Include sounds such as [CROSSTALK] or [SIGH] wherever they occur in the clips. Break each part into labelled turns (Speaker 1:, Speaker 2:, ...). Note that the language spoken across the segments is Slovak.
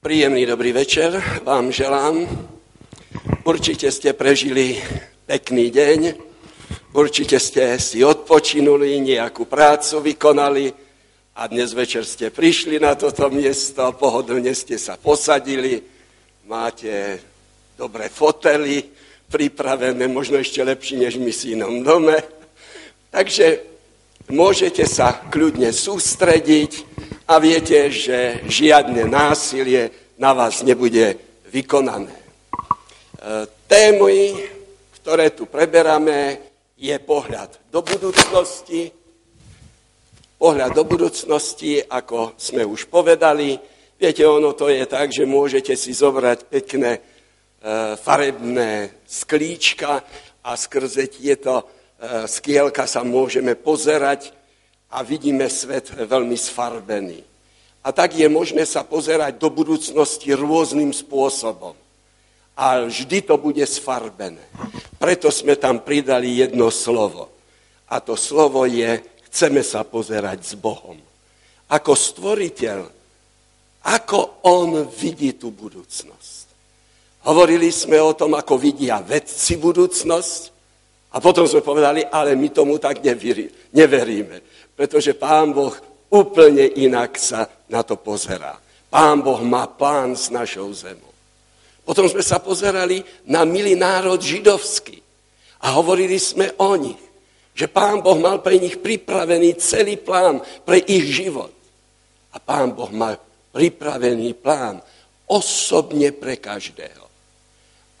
Speaker 1: Príjemný dobrý večer vám želám. Určite ste prežili pekný deň, určite ste si odpočinuli, nejakú prácu vykonali a dnes večer ste prišli na toto miesto, pohodlne ste sa posadili, máte dobré fotely pripravené, možno ešte lepšie než my si inom dome. Takže môžete sa kľudne sústrediť, a viete, že žiadne násilie na vás nebude vykonané. E, témy, ktoré tu preberáme, je pohľad do budúcnosti. Pohľad do budúcnosti, ako sme už povedali. Viete, ono to je tak, že môžete si zobrať pekné e, farebné sklíčka a skrze tieto e, skielka sa môžeme pozerať a vidíme svet veľmi sfarbený. A tak je možné sa pozerať do budúcnosti rôznym spôsobom. A vždy to bude sfarbené. Preto sme tam pridali jedno slovo. A to slovo je, chceme sa pozerať s Bohom. Ako stvoriteľ, ako on vidí tú budúcnosť. Hovorili sme o tom, ako vidia vedci budúcnosť a potom sme povedali, ale my tomu tak neveríme pretože Pán Boh úplne inak sa na to pozerá. Pán Boh má plán s našou zemou. Potom sme sa pozerali na milý národ židovský a hovorili sme o nich, že Pán Boh mal pre nich pripravený celý plán pre ich život. A Pán Boh má pripravený plán osobne pre každého.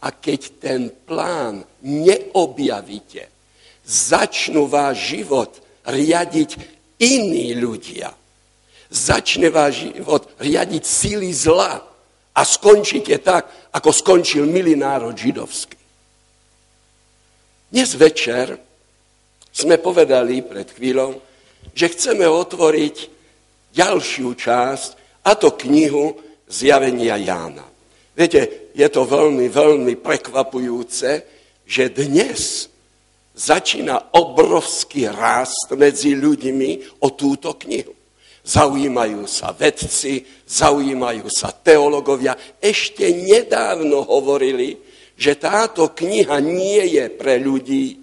Speaker 1: A keď ten plán neobjavíte, začnú váš život riadiť iní ľudia. Začne váš život riadiť síly zla a skončíte tak, ako skončil milý národ židovský. Dnes večer sme povedali pred chvíľou, že chceme otvoriť ďalšiu časť, a to knihu Zjavenia Jána. Viete, je to veľmi, veľmi prekvapujúce, že dnes začína obrovský rást medzi ľuďmi o túto knihu. Zaujímajú sa vedci, zaujímajú sa teologovia. Ešte nedávno hovorili, že táto kniha nie je pre ľudí.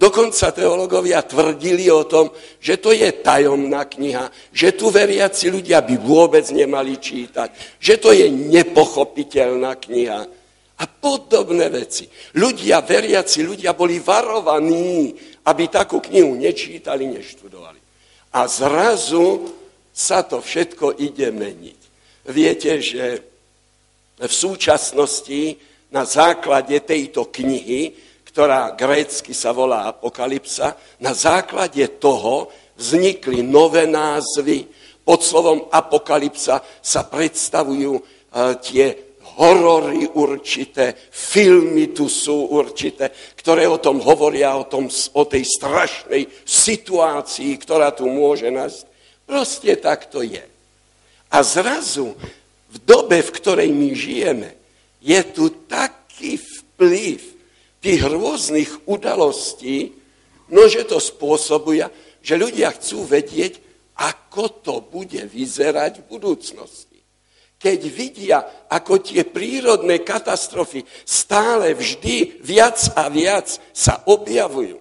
Speaker 1: Dokonca teologovia tvrdili o tom, že to je tajomná kniha, že tu veriaci ľudia by vôbec nemali čítať, že to je nepochopiteľná kniha a podobné veci. Ľudia, veriaci ľudia boli varovaní, aby takú knihu nečítali, neštudovali. A zrazu sa to všetko ide meniť. Viete, že v súčasnosti na základe tejto knihy, ktorá grécky sa volá Apokalypsa, na základe toho vznikli nové názvy. Pod slovom Apokalypsa sa predstavujú e, tie horory určité, filmy tu sú určité, ktoré o tom hovoria, o, tom, o tej strašnej situácii, ktorá tu môže nás. Proste tak to je. A zrazu v dobe, v ktorej my žijeme, je tu taký vplyv tých rôznych udalostí, no že to spôsobuje, že ľudia chcú vedieť, ako to bude vyzerať v budúcnosti. Keď vidia, ako tie prírodné katastrofy stále vždy viac a viac sa objavujú,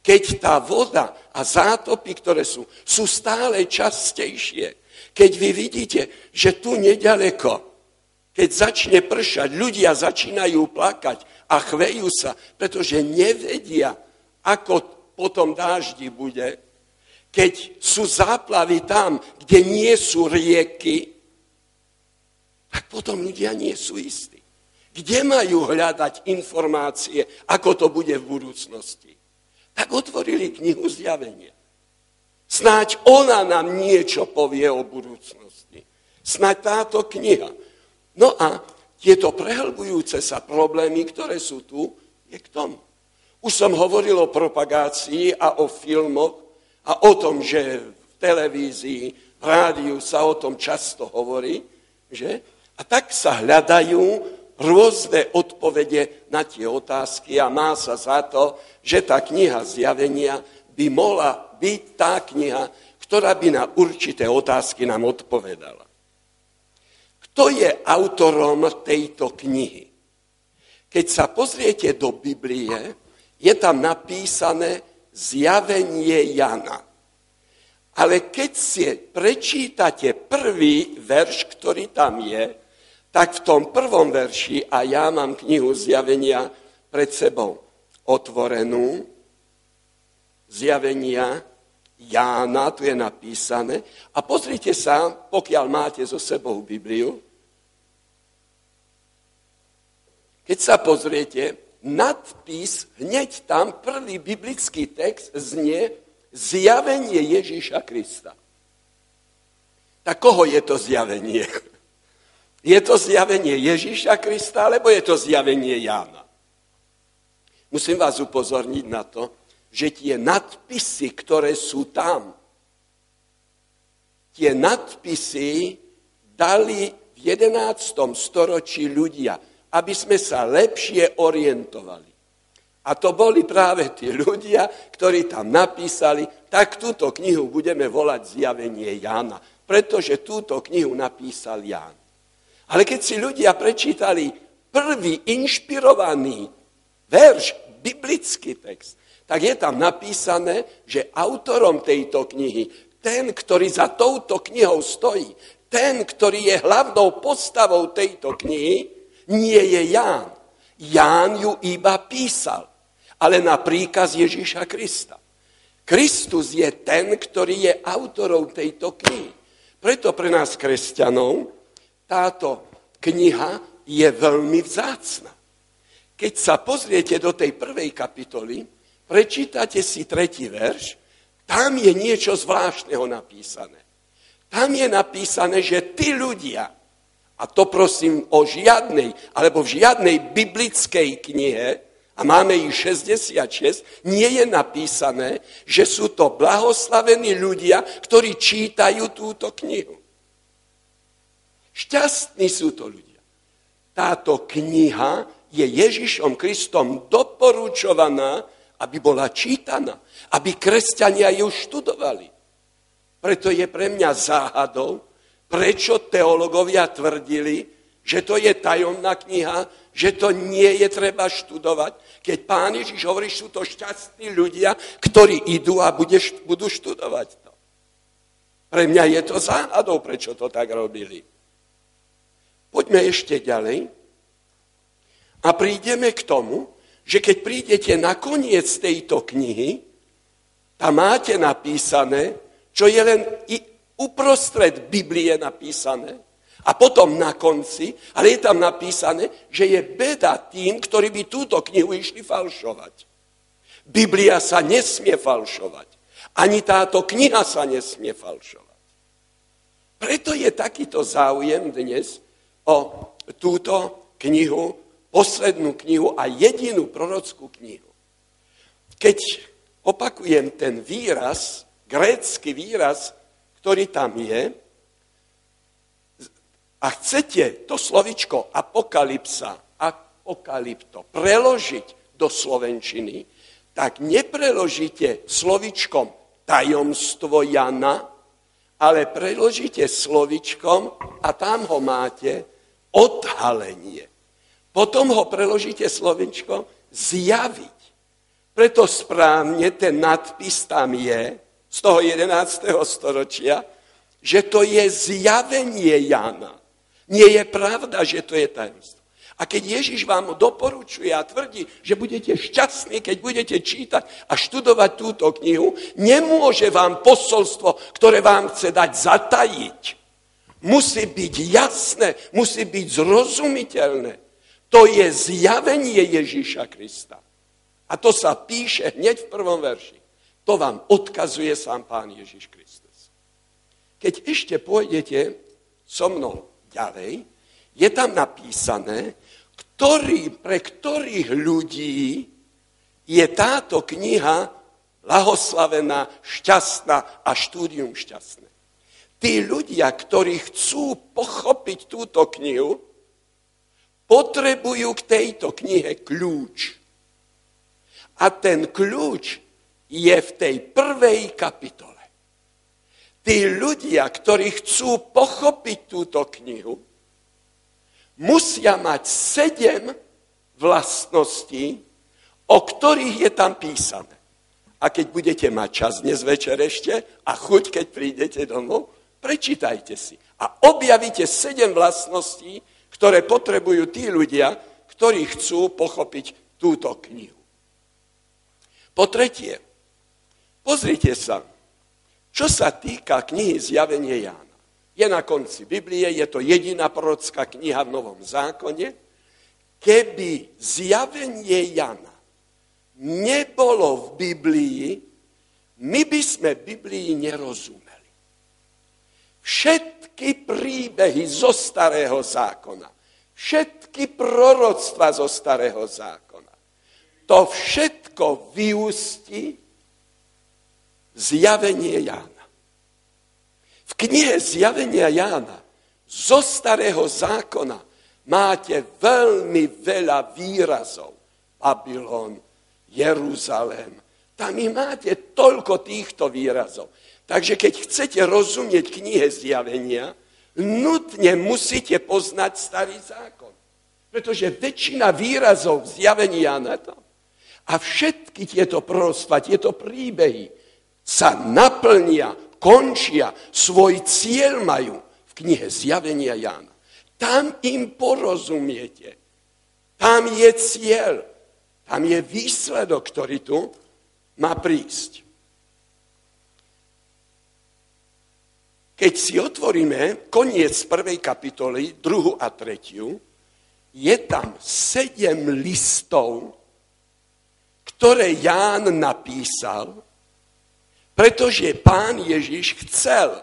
Speaker 1: keď tá voda a zátopy, ktoré sú, sú stále častejšie, keď vy vidíte, že tu nedaleko, keď začne pršať, ľudia začínajú plakať a chvejú sa, pretože nevedia, ako potom dáždi bude, keď sú záplavy tam, kde nie sú rieky, tak potom ľudia nie sú istí. Kde majú hľadať informácie, ako to bude v budúcnosti? Tak otvorili knihu zjavenia. Snáď ona nám niečo povie o budúcnosti. Snáď táto kniha. No a tieto prehlbujúce sa problémy, ktoré sú tu, je k tomu. Už som hovoril o propagácii a o filmoch a o tom, že v televízii, v rádiu sa o tom často hovorí, že? A tak sa hľadajú rôzne odpovede na tie otázky a má sa za to, že tá kniha zjavenia by mohla byť tá kniha, ktorá by na určité otázky nám odpovedala. Kto je autorom tejto knihy? Keď sa pozriete do Biblie, je tam napísané zjavenie Jana. Ale keď si prečítate prvý verš, ktorý tam je, tak v tom prvom verši, a ja mám knihu zjavenia pred sebou otvorenú, zjavenia Jána, tu je napísané. A pozrite sa, pokiaľ máte so sebou Bibliu, keď sa pozriete, nadpis, hneď tam prvý biblický text znie zjavenie Ježíša Krista. Tak koho je to zjavenie? [LAUGHS] Je to zjavenie Ježíša Krista, alebo je to zjavenie Jána? Musím vás upozorniť na to, že tie nadpisy, ktoré sú tam, tie nadpisy dali v 11. storočí ľudia, aby sme sa lepšie orientovali. A to boli práve tí ľudia, ktorí tam napísali, tak túto knihu budeme volať Zjavenie Jána, pretože túto knihu napísal Ján. Ale keď si ľudia prečítali prvý inšpirovaný verš, biblický text, tak je tam napísané, že autorom tejto knihy, ten, ktorý za touto knihou stojí, ten, ktorý je hlavnou postavou tejto knihy, nie je Ján. Ján ju iba písal, ale na príkaz Ježíša Krista. Kristus je ten, ktorý je autorom tejto knihy. Preto pre nás, kresťanov, táto kniha je veľmi vzácna. Keď sa pozriete do tej prvej kapitoly, prečítate si tretí verš, tam je niečo zvláštneho napísané. Tam je napísané, že tí ľudia, a to prosím o žiadnej, alebo v žiadnej biblickej knihe, a máme ich 66, nie je napísané, že sú to blahoslavení ľudia, ktorí čítajú túto knihu. Šťastní sú to ľudia. Táto kniha je Ježišom Kristom doporučovaná, aby bola čítaná, aby kresťania ju študovali. Preto je pre mňa záhadou, prečo teologovia tvrdili, že to je tajomná kniha, že to nie je treba študovať. Keď pán Ježiš hovorí, sú to šťastní ľudia, ktorí idú a budú študovať to. Pre mňa je to záhadou, prečo to tak robili. Poďme ešte ďalej a prídeme k tomu, že keď prídete na koniec tejto knihy, tam máte napísané, čo je len i uprostred Biblie napísané, a potom na konci, ale je tam napísané, že je beda tým, ktorí by túto knihu išli falšovať. Biblia sa nesmie falšovať. Ani táto kniha sa nesmie falšovať. Preto je takýto záujem dnes o túto knihu, poslednú knihu a jedinú prorockú knihu. Keď opakujem ten výraz, grécky výraz, ktorý tam je, a chcete to slovičko apokalypsa, apokalypto, preložiť do slovenčiny, tak nepreložíte slovičkom tajomstvo Jana, ale preložíte slovičkom a tam ho máte odhalenie. Potom ho preložíte slovičkom zjaviť. Preto správne ten nadpis tam je z toho 11. storočia, že to je zjavenie Jana. Nie je pravda, že to je tajomstvo. A keď Ježiš vám doporučuje a tvrdí, že budete šťastní, keď budete čítať a študovať túto knihu, nemôže vám posolstvo, ktoré vám chce dať, zatajiť. Musí byť jasné, musí byť zrozumiteľné. To je zjavenie Ježíša Krista. A to sa píše hneď v prvom verši. To vám odkazuje sám Pán Ježiš Kristus. Keď ešte pôjdete so mnou ďalej, je tam napísané, ktorý, pre ktorých ľudí je táto kniha lahoslavená, šťastná a štúdium šťastné. Tí ľudia, ktorí chcú pochopiť túto knihu, potrebujú k tejto knihe kľúč. A ten kľúč je v tej prvej kapitole. Tí ľudia, ktorí chcú pochopiť túto knihu, musia mať sedem vlastností, o ktorých je tam písané. A keď budete mať čas dnes večer ešte a chuť, keď prídete domov, prečítajte si. A objavíte sedem vlastností, ktoré potrebujú tí ľudia, ktorí chcú pochopiť túto knihu. Po tretie, pozrite sa, čo sa týka knihy Zjavenie Jána. Je na konci Biblie, je to jediná prorocká kniha v Novom zákone. Keby Zjavenie Jana nebolo v Biblii, my by sme Biblii nerozumeli. Všetky príbehy zo starého zákona, všetky proroctva zo starého zákona, to všetko vyústi zjavenie Jána. V knihe Zjavenia Jána zo starého zákona máte veľmi veľa výrazov. Babylon, Jeruzalém. Tam i máte toľko týchto výrazov. Takže keď chcete rozumieť knihe zjavenia, nutne musíte poznať starý zákon. Pretože väčšina výrazov zjavenia na to a všetky tieto proroctva, tieto príbehy sa naplnia, končia, svoj cieľ majú v knihe Zjavenia Jána. Tam im porozumiete. Tam je cieľ. Tam je výsledok, ktorý tu má prísť. Keď si otvoríme koniec prvej kapitoly, druhu a tretiu, je tam sedem listov, ktoré Ján napísal, pretože pán Ježiš chcel,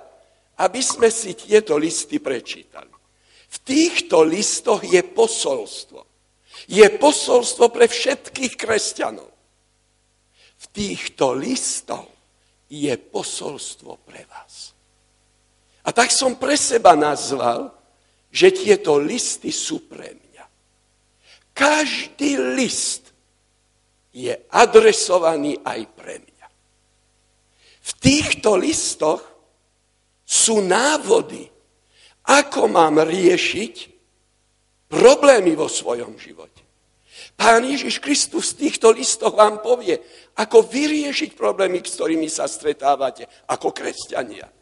Speaker 1: aby sme si tieto listy prečítali. V týchto listoch je posolstvo je posolstvo pre všetkých kresťanov. V týchto listoch je posolstvo pre vás. A tak som pre seba nazval, že tieto listy sú pre mňa. Každý list je adresovaný aj pre mňa. V týchto listoch sú návody, ako mám riešiť problémy vo svojom živote. Pán Ježiš Kristus v týchto listoch vám povie, ako vyriešiť problémy, s ktorými sa stretávate ako kresťania.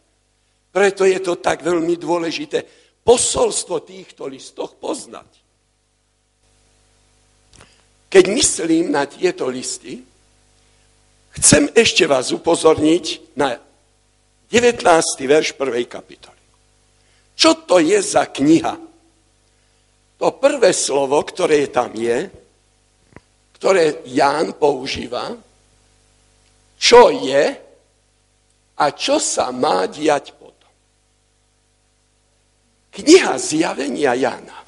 Speaker 1: Preto je to tak veľmi dôležité posolstvo týchto listoch poznať. Keď myslím na tieto listy, chcem ešte vás upozorniť na 19. verš 1. kapitoly. Čo to je za kniha? To prvé slovo, ktoré tam je, ktoré Ján používa, čo je a čo sa má diať. Kniha Zjavenia Jana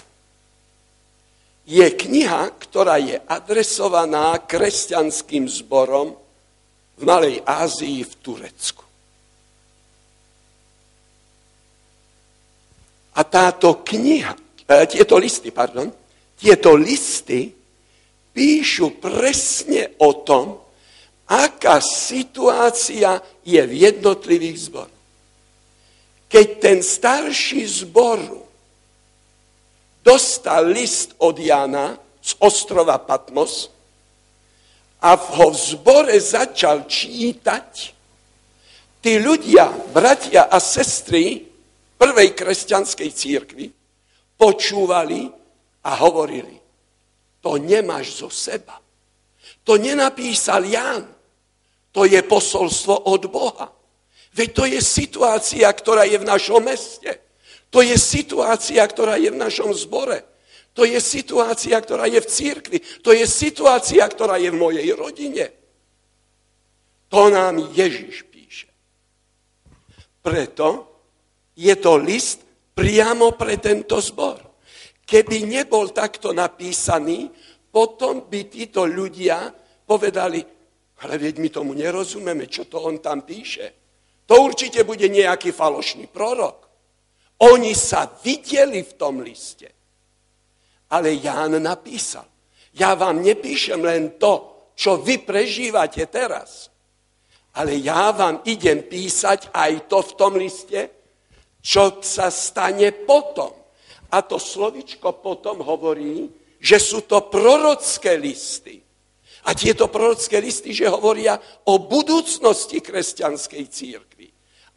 Speaker 1: je kniha, ktorá je adresovaná kresťanským zborom v Malej Ázii v Turecku. A táto kniha, e, tieto listy, pardon, tieto listy píšu presne o tom, aká situácia je v jednotlivých zboroch. Keď ten starší zboru dostal list od Jana z ostrova Patmos a ho v zbore začal čítať, tí ľudia, bratia a sestry prvej kresťanskej církvy počúvali a hovorili, to nemáš zo seba. To nenapísal Jan. To je posolstvo od Boha. Veď to je situácia, ktorá je v našom meste. To je situácia, ktorá je v našom zbore. To je situácia, ktorá je v církvi. To je situácia, ktorá je v mojej rodine. To nám Ježiš píše. Preto je to list priamo pre tento zbor. Keby nebol takto napísaný, potom by títo ľudia povedali, ale veď my tomu nerozumieme, čo to on tam píše. To určite bude nejaký falošný prorok. Oni sa videli v tom liste. Ale Ján napísal. Ja vám nepíšem len to, čo vy prežívate teraz. Ale ja vám idem písať aj to v tom liste, čo sa stane potom. A to slovičko potom hovorí, že sú to prorocké listy. A tieto prorocké listy, že hovoria o budúcnosti kresťanskej církvy.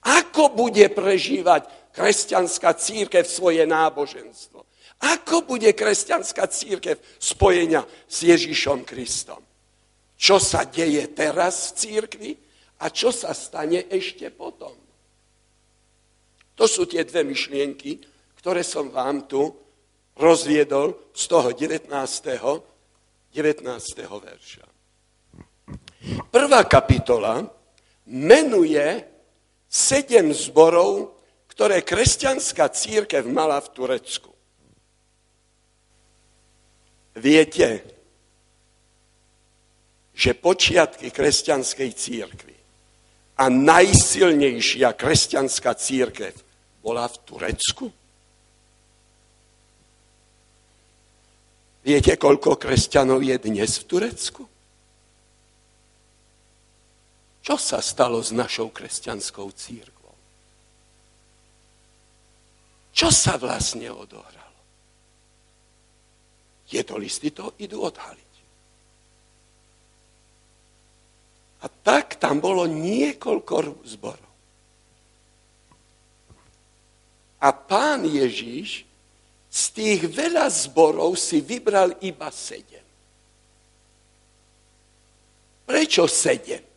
Speaker 1: Ako bude prežívať kresťanská církev svoje náboženstvo? Ako bude kresťanská církev spojenia s Ježišom Kristom? Čo sa deje teraz v církvi a čo sa stane ešte potom? To sú tie dve myšlienky, ktoré som vám tu rozviedol z toho 19. 19. verša. Prvá kapitola menuje sedem zborov, ktoré kresťanská církev mala v Turecku. Viete, že počiatky kresťanskej církvy a najsilnejšia kresťanská církev bola v Turecku? Viete, koľko kresťanov je dnes v Turecku? Čo sa stalo s našou kresťanskou církvou? Čo sa vlastne odohralo? Tieto listy to idú odhaliť. A tak tam bolo niekoľko zborov. A pán Ježíš z tých veľa zborov si vybral iba sedem. Prečo sedem?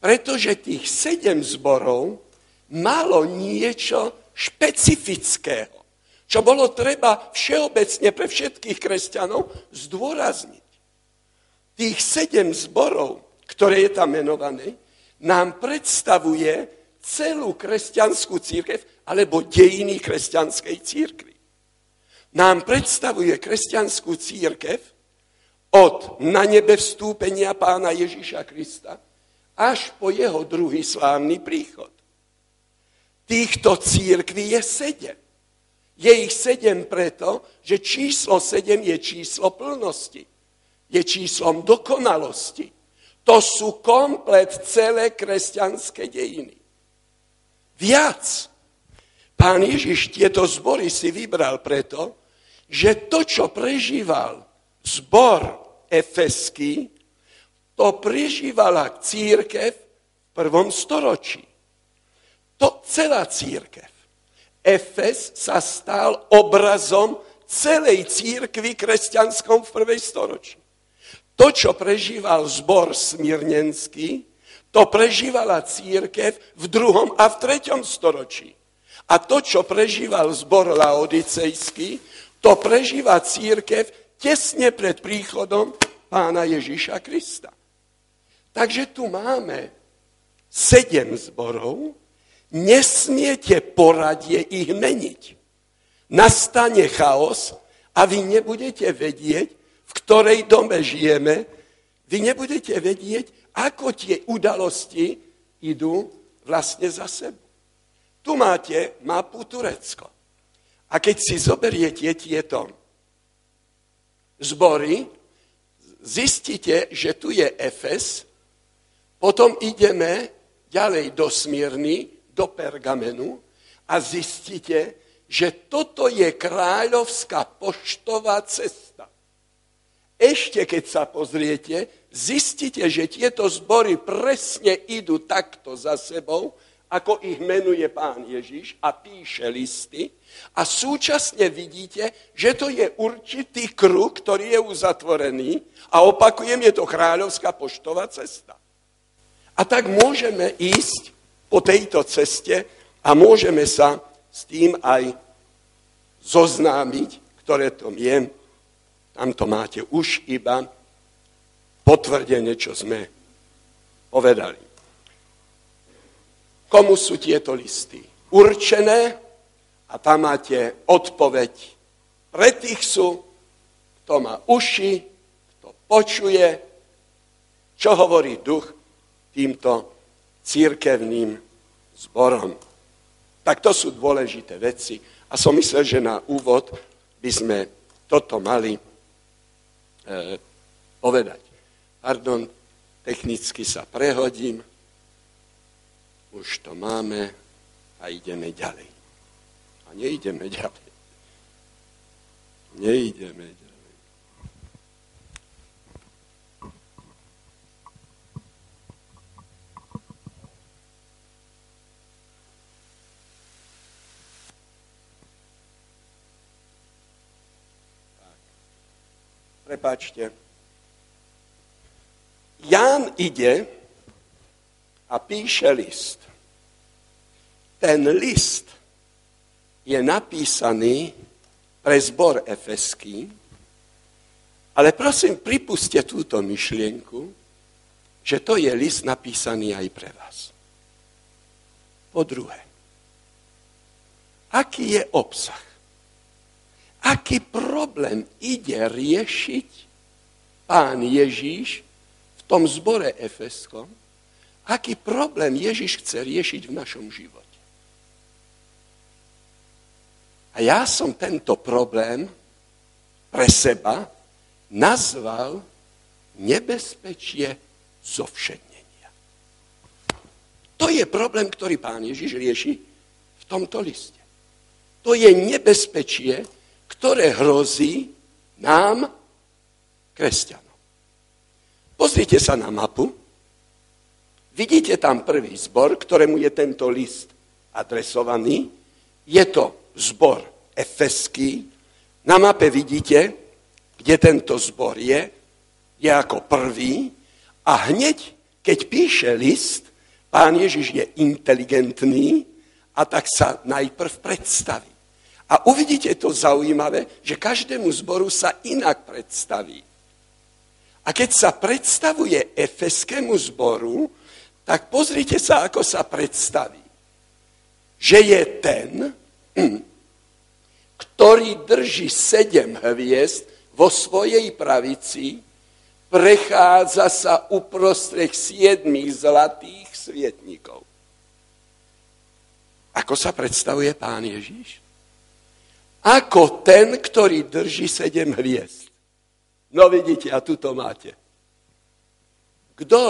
Speaker 1: Pretože tých sedem zborov malo niečo špecifického, čo bolo treba všeobecne pre všetkých kresťanov zdôrazniť. Tých sedem zborov, ktoré je tam menované, nám predstavuje celú kresťanskú církev alebo dejiny kresťanskej církvy. Nám predstavuje kresťanskú církev od na nebe vstúpenia pána Ježíša Krista až po jeho druhý slávny príchod. Týchto církví je sedem. Je ich sedem preto, že číslo sedem je číslo plnosti. Je číslom dokonalosti. To sú komplet celé kresťanské dejiny. Viac Pán Ježiš tieto zbory si vybral preto, že to, čo prežíval zbor efeský, to prežívala církev v prvom storočí. To celá církev. Efes sa stal obrazom celej církvy kresťanskom v prvej storočí. To, čo prežíval zbor smirnenský, to prežívala církev v druhom a v treťom storočí. A to, čo prežíval zbor laodicejský, to prežíva církev tesne pred príchodom pána Ježíša Krista. Takže tu máme sedem zborov, nesmiete poradie ich meniť. Nastane chaos a vy nebudete vedieť, v ktorej dome žijeme, vy nebudete vedieť, ako tie udalosti idú vlastne za sebou. Tu máte mapu Turecko. A keď si zoberiete tieto zbory, zistíte, že tu je Efes, potom ideme ďalej do Smírny, do Pergamenu a zistíte, že toto je kráľovská poštová cesta. Ešte keď sa pozriete, zistíte, že tieto zbory presne idú takto za sebou ako ich menuje pán Ježiš a píše listy. A súčasne vidíte, že to je určitý kruh, ktorý je uzatvorený a opakujem, je to kráľovská poštová cesta. A tak môžeme ísť po tejto ceste a môžeme sa s tým aj zoznámiť, ktoré to je. Tam to máte už iba potvrdené, čo sme povedali. Komu sú tieto listy určené? A tam máte odpoveď. Pre tých sú, kto má uši, kto počuje, čo hovorí duch týmto církevným zborom. Tak to sú dôležité veci. A som myslel, že na úvod by sme toto mali e, povedať. Pardon, technicky sa prehodím už to máme a ideme ďalej. A neideme ďalej. neideme ďalej. Prepačte. Ján ide a píše list. Ten list je napísaný pre zbor efeský, ale prosím, pripuste túto myšlienku, že to je list napísaný aj pre vás. Po druhé, aký je obsah? Aký problém ide riešiť pán Ježíš v tom zbore efeskom? Aký problém Ježíš chce riešiť v našom živote? A ja som tento problém pre seba nazval nebezpečie zovšednenia. To je problém, ktorý pán Ježiš rieši v tomto liste. To je nebezpečie, ktoré hrozí nám, kresťanom. Pozrite sa na mapu. Vidíte tam prvý zbor, ktorému je tento list adresovaný. Je to zbor efeský. Na mape vidíte, kde tento zbor je, je ako prvý a hneď, keď píše list, pán Ježiš je inteligentný a tak sa najprv predstaví. A uvidíte to zaujímavé, že každému zboru sa inak predstaví. A keď sa predstavuje efeskému zboru, tak pozrite sa, ako sa predstaví. Že je ten, ktorý drží sedem hviezd vo svojej pravici, prechádza sa uprostred siedmých zlatých svietnikov. Ako sa predstavuje pán Ježíš? Ako ten, ktorý drží sedem hviezd. No vidíte, a tu to máte. Kto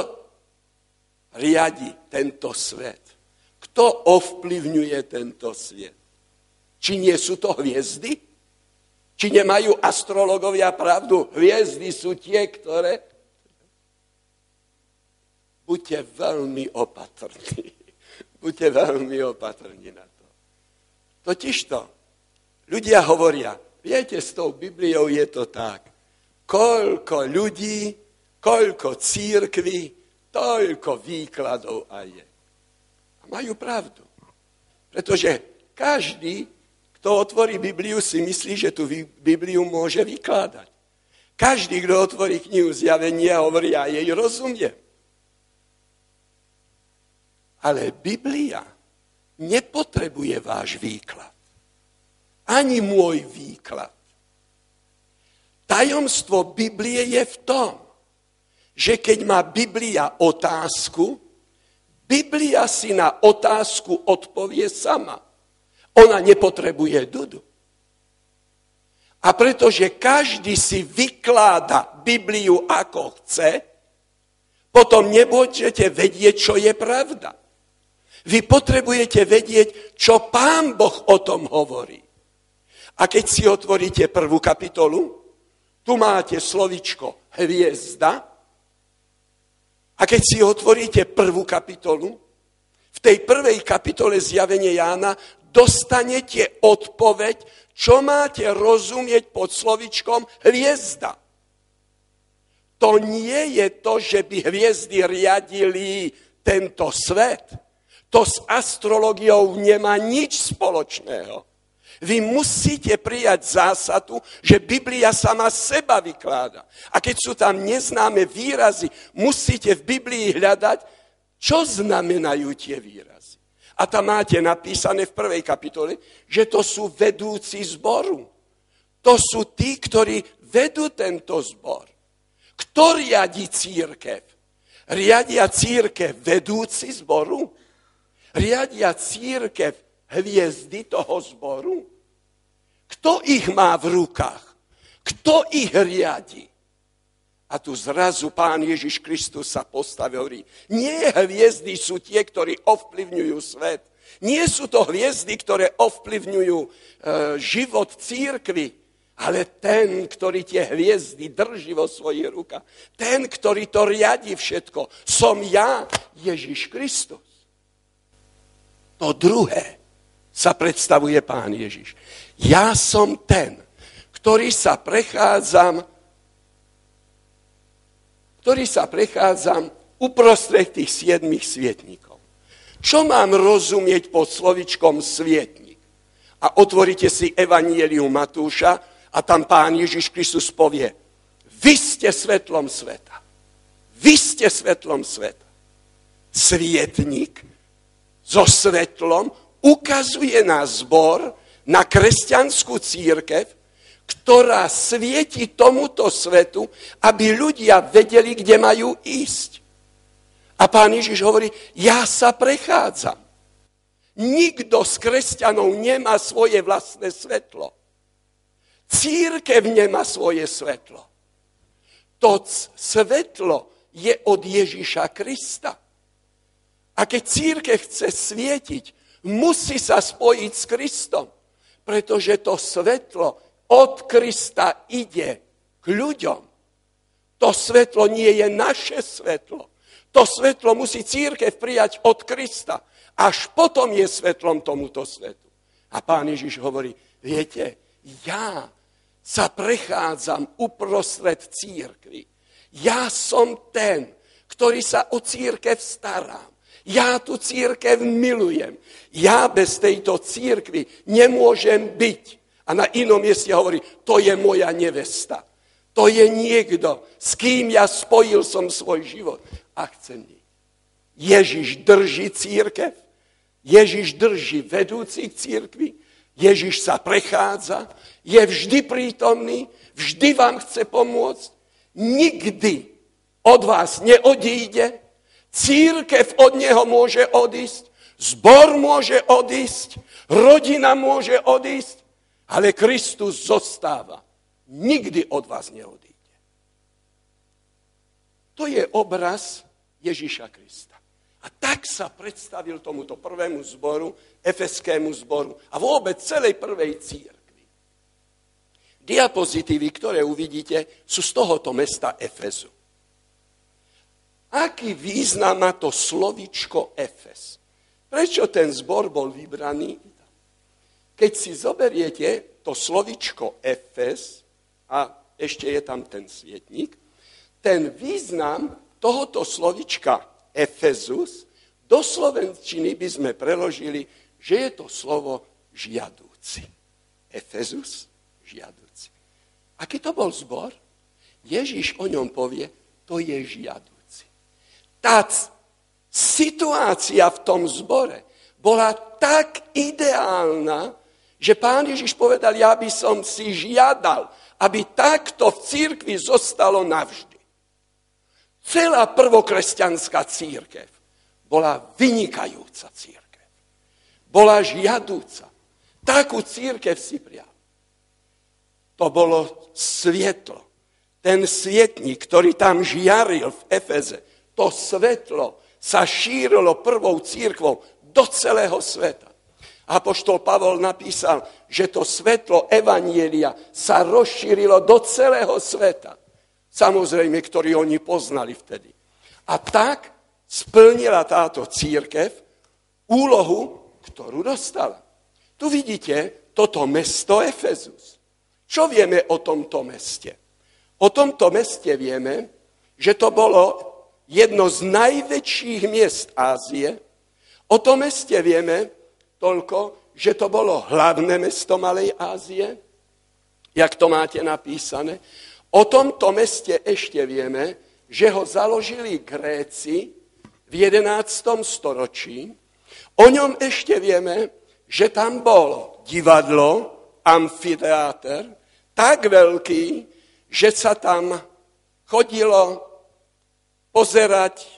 Speaker 1: riadi tento svet? Kto ovplyvňuje tento svet? Či nie sú to hviezdy? Či nemajú astrologovia pravdu? Hviezdy sú tie, ktoré... Buďte veľmi opatrní. [LAUGHS] Buďte veľmi opatrní na to. Totižto, ľudia hovoria, viete, s tou Bibliou je to tak. Koľko ľudí, koľko církví, toľko výkladov a je. A majú pravdu. Pretože každý kto otvorí Bibliu, si myslí, že tú Bibliu môže vykladať. Každý, kto otvorí knihu zjavenia, hovorí, ja jej rozumiem. Ale Biblia nepotrebuje váš výklad. Ani môj výklad. Tajomstvo Biblie je v tom, že keď má Biblia otázku, Biblia si na otázku odpovie sama. Ona nepotrebuje dudu. A pretože každý si vykláda Bibliu ako chce, potom nebudete vedieť, čo je pravda. Vy potrebujete vedieť, čo pán Boh o tom hovorí. A keď si otvoríte prvú kapitolu, tu máte slovičko hviezda, a keď si otvoríte prvú kapitolu, v tej prvej kapitole zjavenie Jána dostanete odpoveď, čo máte rozumieť pod slovičkom hviezda. To nie je to, že by hviezdy riadili tento svet. To s astrologiou nemá nič spoločného. Vy musíte prijať zásadu, že Biblia sama seba vykláda. A keď sú tam neznáme výrazy, musíte v Biblii hľadať, čo znamenajú tie výrazy. A tam máte napísané v prvej kapitole, že to sú vedúci zboru. To sú tí, ktorí vedú tento zbor. Kto riadi církev? Riadia církev vedúci zboru? Riadia církev hviezdy toho zboru? Kto ich má v rukách? Kto ich riadi? A tu zrazu pán Ježiš Kristus sa postavil hovorí, nie hviezdy sú tie, ktorí ovplyvňujú svet. Nie sú to hviezdy, ktoré ovplyvňujú e, život církvy, ale ten, ktorý tie hviezdy drží vo svojich rukách, ten, ktorý to riadi všetko, som ja, Ježiš Kristus. To druhé sa predstavuje pán Ježiš. Ja som ten, ktorý sa prechádzam, ktorý sa prechádzam uprostred tých siedmých svietníkov. Čo mám rozumieť pod slovičkom svietník? A otvoríte si Evangelium Matúša a tam pán Ježiš Kristus povie, vy ste svetlom sveta. Vy ste svetlom sveta. Svietník so svetlom ukazuje na zbor, na kresťanskú církev, ktorá svieti tomuto svetu, aby ľudia vedeli, kde majú ísť. A pán Ježiš hovorí, ja sa prechádzam. Nikto z kresťanov nemá svoje vlastné svetlo. Církev nemá svoje svetlo. To svetlo je od Ježiša Krista. A keď církev chce svietiť, musí sa spojiť s Kristom, pretože to svetlo od Krista ide k ľuďom. To svetlo nie je naše svetlo. To svetlo musí církev prijať od Krista. Až potom je svetlom tomuto svetu. A pán Ježiš hovorí, viete, ja sa prechádzam uprostred církvy. Ja som ten, ktorý sa o církev starám. Ja tu církev milujem. Ja bez tejto církvy nemôžem byť. A na inom mieste hovorí, to je moja nevesta. To je niekto, s kým ja spojil som svoj život a chcem byť. Ježiš drží církev, Ježiš drží vedúcich církvy, Ježiš sa prechádza, je vždy prítomný, vždy vám chce pomôcť, nikdy od vás neodíde, církev od neho môže odísť, zbor môže odísť, rodina môže odísť, ale Kristus zostáva. Nikdy od vás neodíde. To je obraz Ježiša Krista. A tak sa predstavil tomuto prvému zboru, efeskému zboru a vôbec celej prvej církvi. Diapozitívy, ktoré uvidíte, sú z tohoto mesta Efezu. Aký význam má to slovičko Efes? Prečo ten zbor bol vybraný? Keď si zoberiete to slovičko Efes, a ešte je tam ten svietnik, ten význam tohoto slovička Efezus do slovenčiny by sme preložili, že je to slovo žiadúci. Efezus, žiadúci. Aký to bol zbor? Ježíš o ňom povie, to je žiadúci. Tá situácia v tom zbore bola tak ideálna, že pán Ježiš povedal, ja by som si žiadal, aby takto v církvi zostalo navždy. Celá prvokresťanská církev bola vynikajúca církev. Bola žiadúca. Takú církev si prial. To bolo svietlo. Ten svietnik, ktorý tam žiaril v Efeze, to svetlo sa šírilo prvou církvou do celého sveta. Apoštol Pavol napísal, že to svetlo Evanielia sa rozšírilo do celého sveta. Samozrejme, ktorý oni poznali vtedy. A tak splnila táto církev úlohu, ktorú dostala. Tu vidíte toto mesto Efezus. Čo vieme o tomto meste? O tomto meste vieme, že to bolo jedno z najväčších miest Ázie. O tom meste vieme toľko, že to bolo hlavné mesto Malej Ázie, jak to máte napísané. O tomto meste ešte vieme, že ho založili Gréci v 11. storočí. O ňom ešte vieme, že tam bol divadlo, amfiteáter, tak veľký, že sa tam chodilo pozerať e,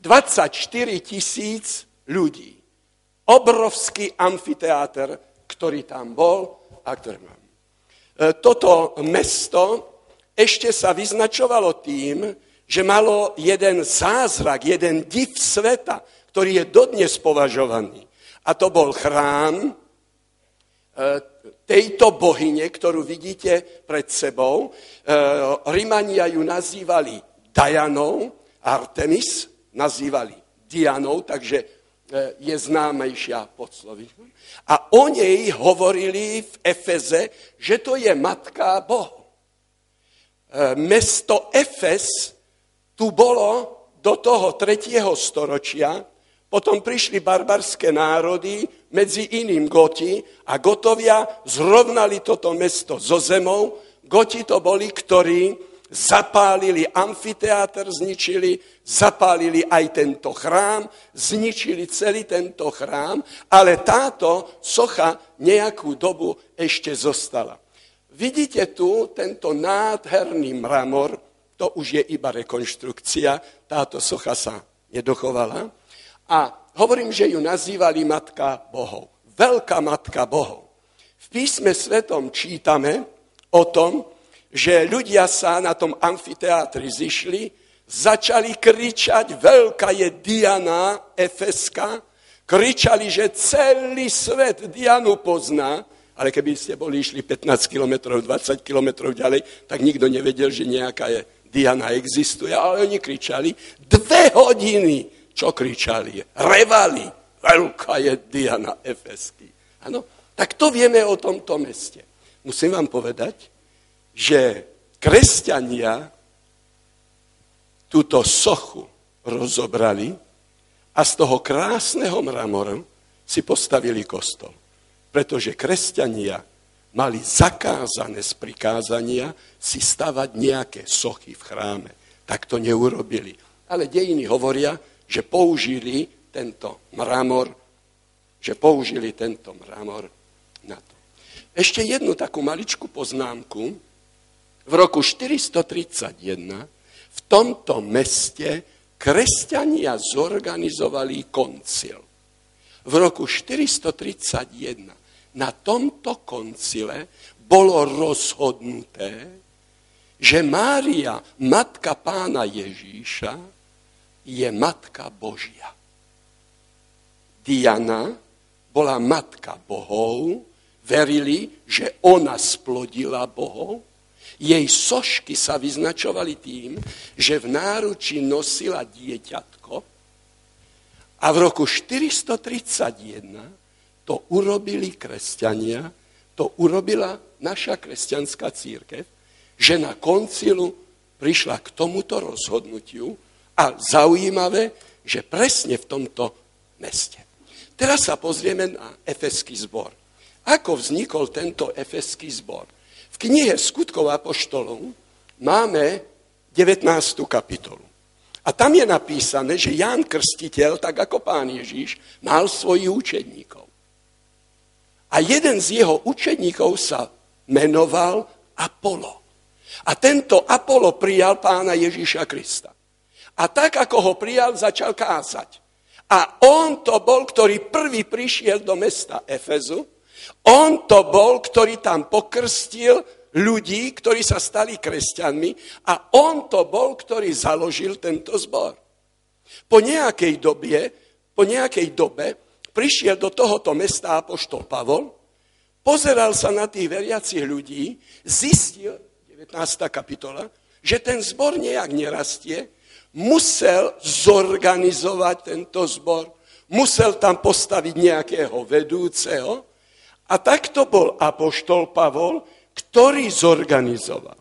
Speaker 1: 24 tisíc ľudí. Obrovský amfiteáter, ktorý tam bol a ktorý mal. E, toto mesto ešte sa vyznačovalo tým, že malo jeden zázrak, jeden div sveta, ktorý je dodnes považovaný. A to bol chrám, e, tejto bohyne, ktorú vidíte pred sebou, e, Rimania ju nazývali Dianou, Artemis nazývali Dianou, takže e, je známejšia pod slovíkom. A o nej hovorili v Efeze, že to je matka Bohu. E, mesto Efes tu bolo do toho 3. storočia, potom prišli barbarské národy, medzi iným Goti, a Gotovia zrovnali toto mesto so zemou. Goti to boli, ktorí zapálili amfiteátr, zničili, zapálili aj tento chrám, zničili celý tento chrám, ale táto socha nejakú dobu ešte zostala. Vidíte tu tento nádherný mramor, to už je iba rekonštrukcia, táto socha sa nedochovala. A hovorím, že ju nazývali Matka Bohov. Veľká Matka Bohov. V písme svetom čítame o tom, že ľudia sa na tom amfiteátri zišli, začali kričať, veľká je Diana Efeska, kričali, že celý svet Dianu pozná, ale keby ste boli išli 15 km, 20 km ďalej, tak nikto nevedel, že nejaká je Diana existuje, ale oni kričali dve hodiny, čo kričali, revali, veľká je Diana Efesky. Ano, tak to vieme o tomto meste. Musím vám povedať, že kresťania túto sochu rozobrali a z toho krásneho mramoru si postavili kostol pretože kresťania mali zakázané z prikázania si stavať nejaké sochy v chráme. Tak to neurobili. Ale dejiny hovoria, že použili tento mramor, že použili tento mramor na to. Ešte jednu takú maličku poznámku. V roku 431 v tomto meste kresťania zorganizovali koncil. V roku 431 na tomto koncile bolo rozhodnuté, že Mária, matka pána Ježíša, je matka Božia. Diana bola matka bohov, verili, že ona splodila bohov, jej sošky sa vyznačovali tým, že v náruči nosila dieťatko a v roku 431 to urobili kresťania, to urobila naša kresťanská církev, že na koncilu prišla k tomuto rozhodnutiu a zaujímavé, že presne v tomto meste. Teraz sa pozrieme na Efeský zbor. Ako vznikol tento Efeský zbor? V knihe Skutkov apoštolov máme 19. kapitolu. A tam je napísané, že Ján Krstiteľ, tak ako pán Ježíš, mal svojich učedníkov. A jeden z jeho učeníkov sa menoval Apollo. A tento Apollo prijal pána Ježíša Krista. A tak, ako ho prijal, začal kázať. A on to bol, ktorý prvý prišiel do mesta Efezu. On to bol, ktorý tam pokrstil ľudí, ktorí sa stali kresťanmi. A on to bol, ktorý založil tento zbor. Po nejakej dobie, po nejakej dobe prišiel do tohoto mesta Apoštol Pavol, pozeral sa na tých veriacich ľudí, zistil, 19. kapitola, že ten zbor nejak nerastie, musel zorganizovať tento zbor, musel tam postaviť nejakého vedúceho a takto bol Apoštol Pavol, ktorý zorganizoval.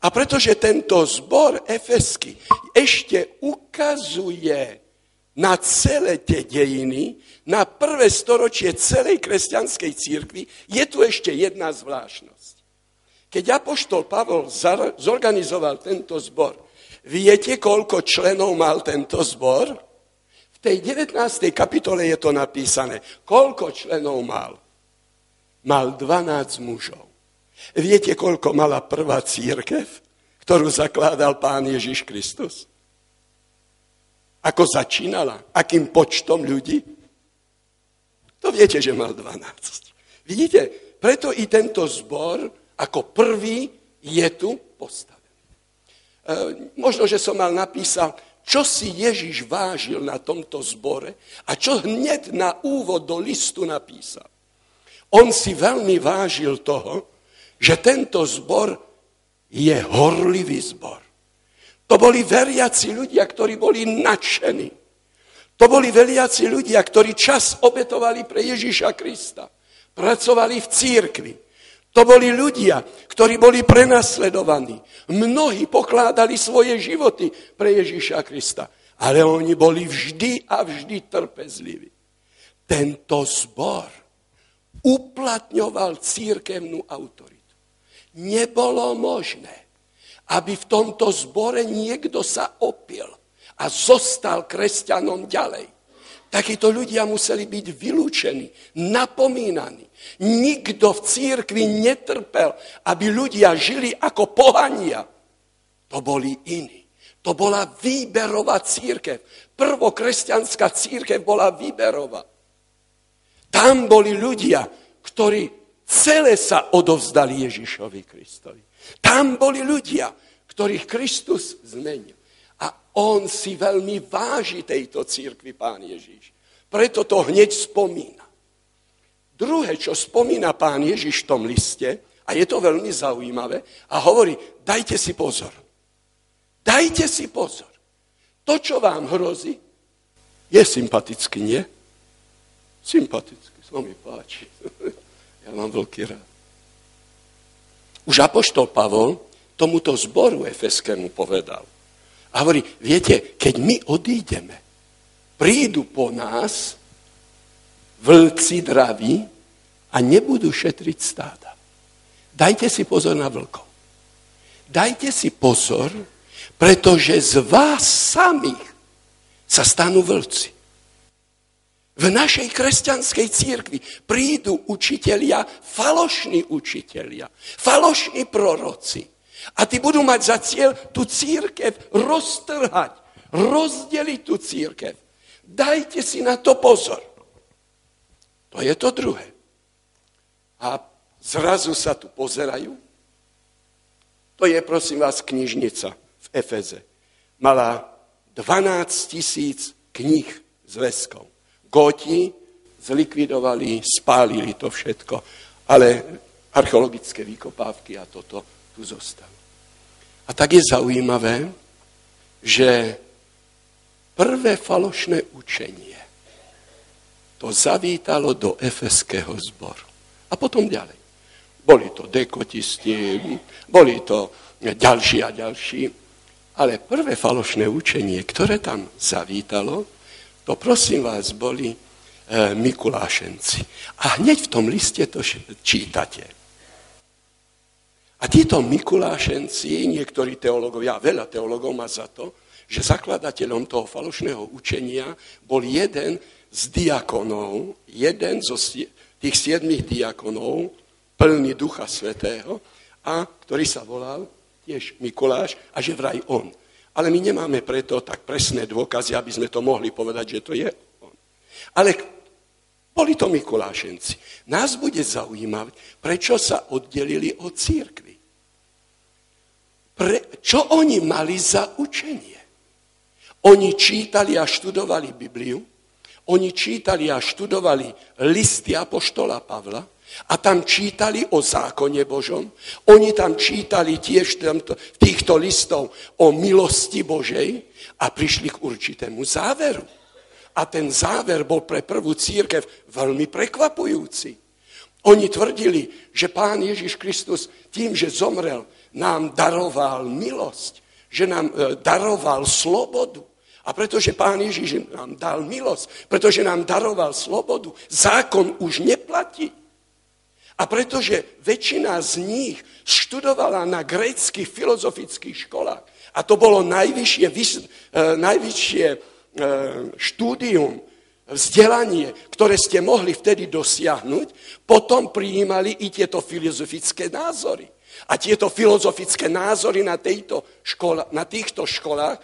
Speaker 1: A pretože tento zbor efesky ešte ukazuje na celé tie dejiny, na prvé storočie celej kresťanskej církvy, je tu ešte jedna zvláštnosť. Keď Apoštol Pavol zorganizoval tento zbor, viete, koľko členov mal tento zbor? V tej 19. kapitole je to napísané. Koľko členov mal? Mal 12 mužov. Viete, koľko mala prvá církev, ktorú zakládal pán Ježiš Kristus? Ako začínala? Akým počtom ľudí? To viete, že mal 12. Vidíte, preto i tento zbor ako prvý je tu postavený. E, možno, že som mal napísal, čo si Ježiš vážil na tomto zbore a čo hneď na úvod do listu napísal. on si veľmi vážil toho, že tento zbor je horlivý zbor. To boli veriaci ľudia, ktorí boli nadšení. To boli veriaci ľudia, ktorí čas obetovali pre Ježíša Krista. Pracovali v církvi. To boli ľudia, ktorí boli prenasledovaní. Mnohí pokládali svoje životy pre Ježíša Krista. Ale oni boli vždy a vždy trpezliví. Tento zbor uplatňoval církevnú autoritu. Nebolo možné, aby v tomto zbore niekto sa opil a zostal kresťanom ďalej. Takíto ľudia museli byť vylúčení, napomínaní. Nikto v církvi netrpel, aby ľudia žili ako pohania. To boli iní. To bola výberová církev. Prvokresťanská církev bola výberová. Tam boli ľudia, ktorí celé sa odovzdali Ježišovi Kristovi. Tam boli ľudia, ktorých Kristus zmenil. On si veľmi váži tejto církvy, pán Ježíš. Preto to hneď spomína. Druhé, čo spomína pán Ježiš v tom liste, a je to veľmi zaujímavé, a hovorí, dajte si pozor. Dajte si pozor. To, čo vám hrozí, je sympatický, nie? Sympatický, sa mi páči. [LAUGHS] Ja mám veľký rád. Už Apoštol Pavol tomuto zboru efeskému povedal. A hovorí, viete, keď my odídeme, prídu po nás vlci draví a nebudú šetriť stáda. Dajte si pozor na vlkov. Dajte si pozor, pretože z vás samých sa stanú vlci. V našej kresťanskej církvi prídu učitelia, falošní učitelia, falošní proroci. A ty budú mať za cieľ tú církev roztrhať, rozdeliť tú církev. Dajte si na to pozor. To je to druhé. A zrazu sa tu pozerajú. To je, prosím vás, knižnica v Efeze. Mala 12 tisíc knih zväzkov. Góti zlikvidovali, spálili to všetko, ale archeologické výkopávky a toto tu zostalo. A tak je zaujímavé, že prvé falošné učenie to zavítalo do efeského zboru. A potom ďalej. Boli to dekotisti, boli to ďalší a ďalší. Ale prvé falošné učenie, ktoré tam zavítalo, to prosím vás boli e, Mikulášenci. A hneď v tom liste to čítate. A títo Mikulášenci, niektorí teológovia, veľa teológov má za to, že zakladateľom toho falošného učenia bol jeden z diakonov, jeden zo tých siedmých diakonov, plný Ducha Svetého, a ktorý sa volal tiež Mikuláš, a že vraj on. Ale my nemáme preto tak presné dôkazy, aby sme to mohli povedať, že to je on. Ale boli to Mikulášenci. Nás bude zaujímať, prečo sa oddelili od církvy. Pre, čo oni mali za učenie? Oni čítali a študovali Bibliu, oni čítali a študovali listy Apoštola Pavla, a tam čítali o zákone Božom. Oni tam čítali tiež týchto listov o milosti Božej a prišli k určitému záveru. A ten záver bol pre prvú církev veľmi prekvapujúci. Oni tvrdili, že pán Ježiš Kristus tým, že zomrel, nám daroval milosť, že nám e, daroval slobodu. A pretože pán Ježiš nám dal milosť, pretože nám daroval slobodu, zákon už neplatí. A pretože väčšina z nich študovala na gréckých filozofických školách, a to bolo najvyššie, e, najvyššie e, štúdium, vzdelanie, ktoré ste mohli vtedy dosiahnuť, potom prijímali i tieto filozofické názory. A tieto filozofické názory na, škola, na týchto školách e,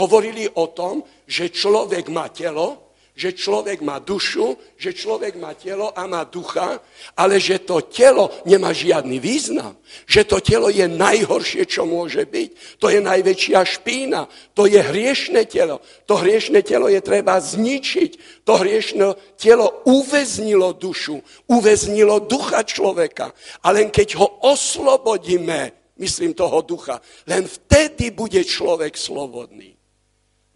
Speaker 1: hovorili o tom, že človek má telo, že človek má dušu, že človek má telo a má ducha, ale že to telo nemá žiadny význam. Že to telo je najhoršie, čo môže byť. To je najväčšia špína. To je hriešne telo. To hriešne telo je treba zničiť. To hriešne telo uväznilo dušu, uväznilo ducha človeka. A len keď ho oslobodíme, myslím toho ducha, len vtedy bude človek slobodný.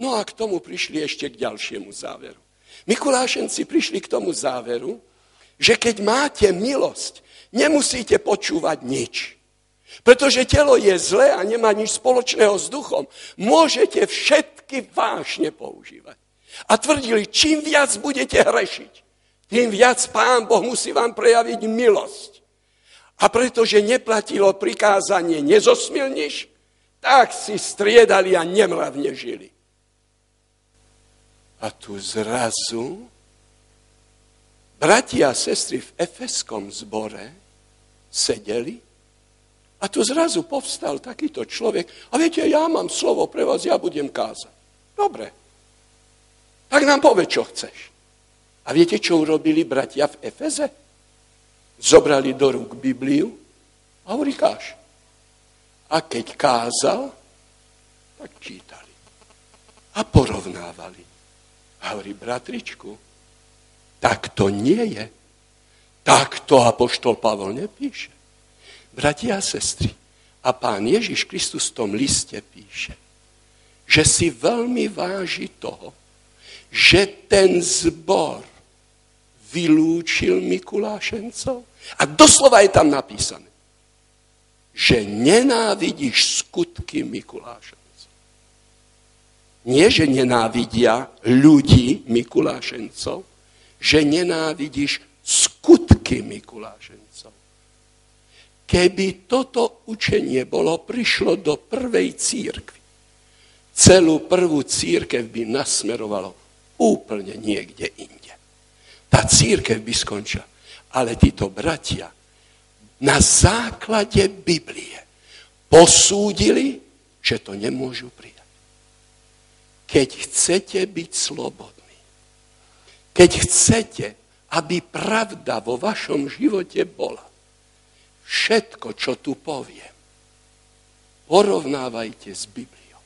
Speaker 1: No a k tomu prišli ešte k ďalšiemu záveru. Mikulášenci prišli k tomu záveru, že keď máte milosť, nemusíte počúvať nič. Pretože telo je zlé a nemá nič spoločného s duchom. Môžete všetky vášne používať. A tvrdili, čím viac budete hrešiť, tým viac Pán Boh musí vám prejaviť milosť. A pretože neplatilo prikázanie nezosmilniš, tak si striedali a nemravne žili. A tu zrazu bratia a sestry v Efeskom zbore sedeli a tu zrazu povstal takýto človek. A viete, ja mám slovo pre vás, ja budem kázať. Dobre. Tak nám povedz, čo chceš. A viete, čo urobili bratia v Efeze? Zobrali do rúk Bibliu a hovorí, káž. A keď kázal, tak čítali. A porovnávali. A hovorí, bratričku, tak to nie je. Tak to apoštol Pavol nepíše. Bratia a sestry, a pán Ježiš Kristus v tom liste píše, že si veľmi váži toho, že ten zbor vylúčil Mikulášencov. A doslova je tam napísané, že nenávidíš skutky Mikuláša. Nie, že nenávidia ľudí Mikulášencov, že nenávidíš skutky Mikulášencov. Keby toto učenie bolo prišlo do prvej církvy, celú prvú církev by nasmerovalo úplne niekde inde. Tá církev by skončila. Ale títo bratia na základe Biblie posúdili, že to nemôžu prijať keď chcete byť slobodní, keď chcete, aby pravda vo vašom živote bola, všetko, čo tu poviem, porovnávajte s Bibliou.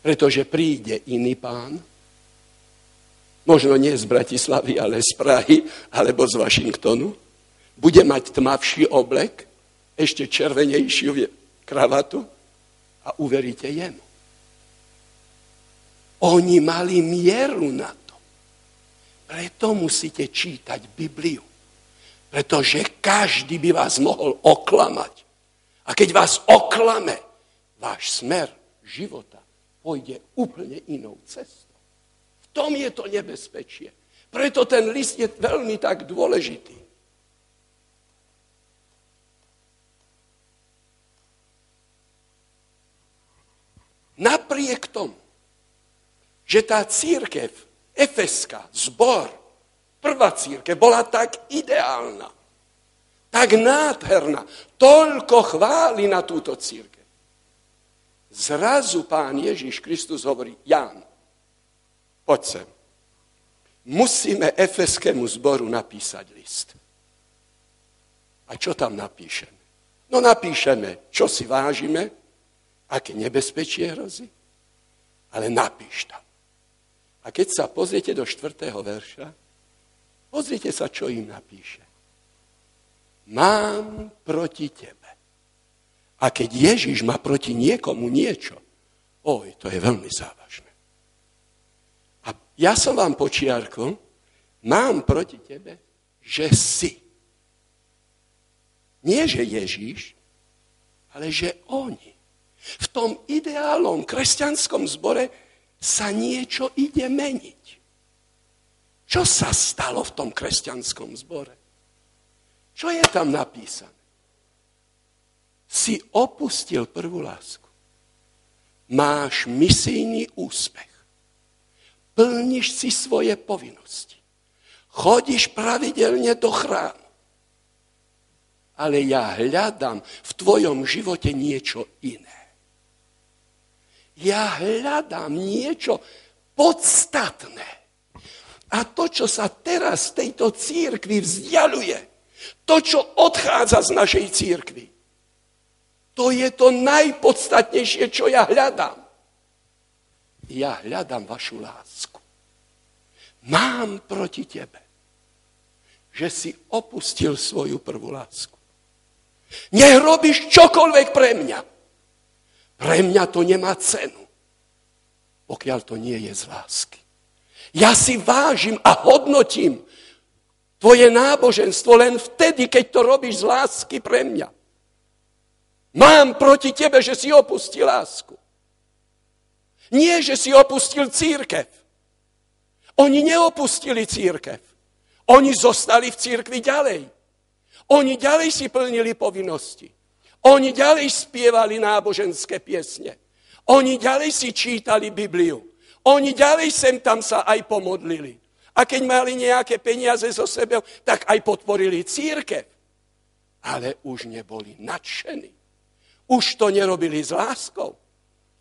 Speaker 1: Pretože príde iný pán, možno nie z Bratislavy, ale z Prahy, alebo z Washingtonu, bude mať tmavší oblek, ešte červenejšiu kravatu, a uveríte jemu. Oni mali mieru na to. Preto musíte čítať Bibliu. Pretože každý by vás mohol oklamať. A keď vás oklame, váš smer života pôjde úplne inou cestou. V tom je to nebezpečie. Preto ten list je veľmi tak dôležitý. Napriek tomu, že tá církev, Efeska, zbor, prvá církev bola tak ideálna, tak nádherná, toľko chváli na túto církev. Zrazu pán Ježiš Kristus hovorí, Ján, poď sem. Musíme Efeskému zboru napísať list. A čo tam napíšeme? No napíšeme, čo si vážime, aké nebezpečie hrozí, ale napíš tam. A keď sa pozriete do štvrtého verša, pozrite sa, čo im napíše. Mám proti tebe. A keď Ježiš má proti niekomu niečo, oj, to je veľmi závažné. A ja som vám počiarkol, mám proti tebe, že si. Nie, že Ježiš, ale že oni. V tom ideálnom kresťanskom zbore sa niečo ide meniť. Čo sa stalo v tom kresťanskom zbore? Čo je tam napísané? Si opustil prvú lásku. Máš misijný úspech. Plníš si svoje povinnosti. Chodíš pravidelne do chrámu. Ale ja hľadám v tvojom živote niečo iné. Ja hľadám niečo podstatné. A to, čo sa teraz z tejto církvy vzdialuje, to, čo odchádza z našej církvy, to je to najpodstatnejšie, čo ja hľadám. Ja hľadám vašu lásku. Mám proti tebe, že si opustil svoju prvú lásku. Nech robíš čokoľvek pre mňa. Pre mňa to nemá cenu, pokiaľ to nie je z lásky. Ja si vážim a hodnotím tvoje náboženstvo len vtedy, keď to robíš z lásky pre mňa. Mám proti tebe, že si opustil lásku. Nie, že si opustil církev. Oni neopustili církev. Oni zostali v církvi ďalej. Oni ďalej si plnili povinnosti. Oni ďalej spievali náboženské piesne. Oni ďalej si čítali Bibliu. Oni ďalej sem tam sa aj pomodlili. A keď mali nejaké peniaze zo sebe, tak aj podporili církev. Ale už neboli nadšení. Už to nerobili s láskou.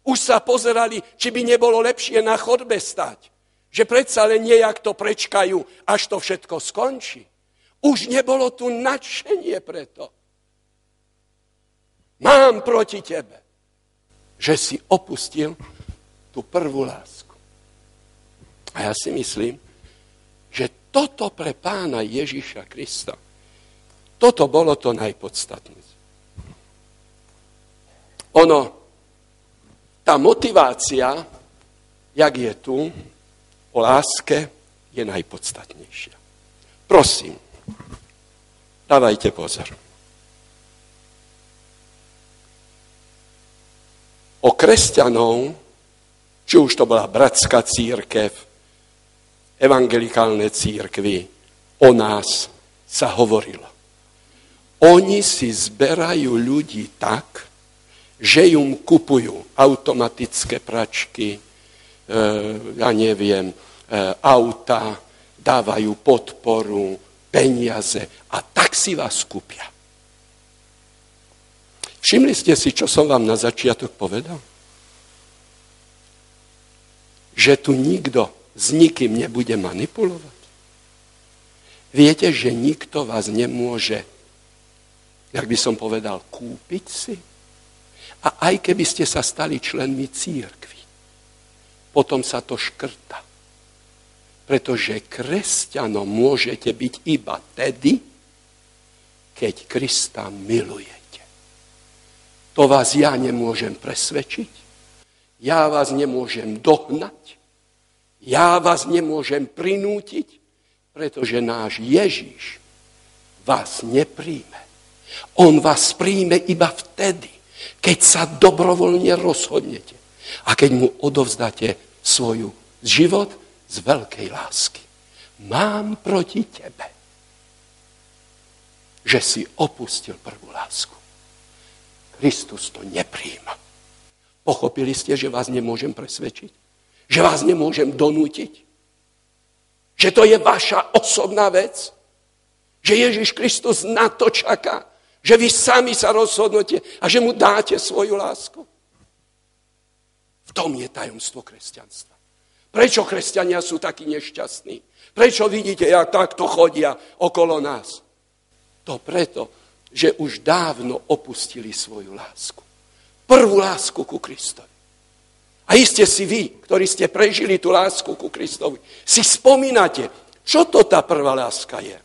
Speaker 1: Už sa pozerali, či by nebolo lepšie na chodbe stať. Že predsa len nejak to prečkajú, až to všetko skončí. Už nebolo tu nadšenie preto. Mám proti tebe, že si opustil tú prvú lásku. A ja si myslím, že toto pre pána Ježíša Krista, toto bolo to najpodstatnejšie. Ono, tá motivácia, jak je tu, o láske, je najpodstatnejšia. Prosím, Dávajte pozor. O kresťanov, či už to bola bratská církev, evangelikálne církvy, o nás sa hovorilo. Oni si zberajú ľudí tak, že im kupujú automatické pračky, e, ja neviem, e, auta, dávajú podporu, peniaze a tak si vás kúpia. Všimli ste si, čo som vám na začiatok povedal? Že tu nikto s nikým nebude manipulovať. Viete, že nikto vás nemôže, jak by som povedal, kúpiť si? A aj keby ste sa stali členmi církvy, potom sa to škrta. Pretože kresťanom môžete byť iba tedy, keď Krista milujete. To vás ja nemôžem presvedčiť, ja vás nemôžem dohnať, ja vás nemôžem prinútiť, pretože náš Ježíš vás nepríjme. On vás príjme iba vtedy, keď sa dobrovoľne rozhodnete a keď mu odovzdáte svoju život, z veľkej lásky. Mám proti tebe, že si opustil prvú lásku. Kristus to nepríjma. Pochopili ste, že vás nemôžem presvedčiť? Že vás nemôžem donútiť? Že to je vaša osobná vec? Že Ježiš Kristus na to čaká? Že vy sami sa rozhodnete a že mu dáte svoju lásku? V tom je tajomstvo kresťanstva. Prečo kresťania sú takí nešťastní? Prečo vidíte, jak takto chodia okolo nás? To preto, že už dávno opustili svoju lásku. Prvú lásku ku Kristovi. A iste si vy, ktorí ste prežili tú lásku ku Kristovi, si spomínate, čo to tá prvá láska je.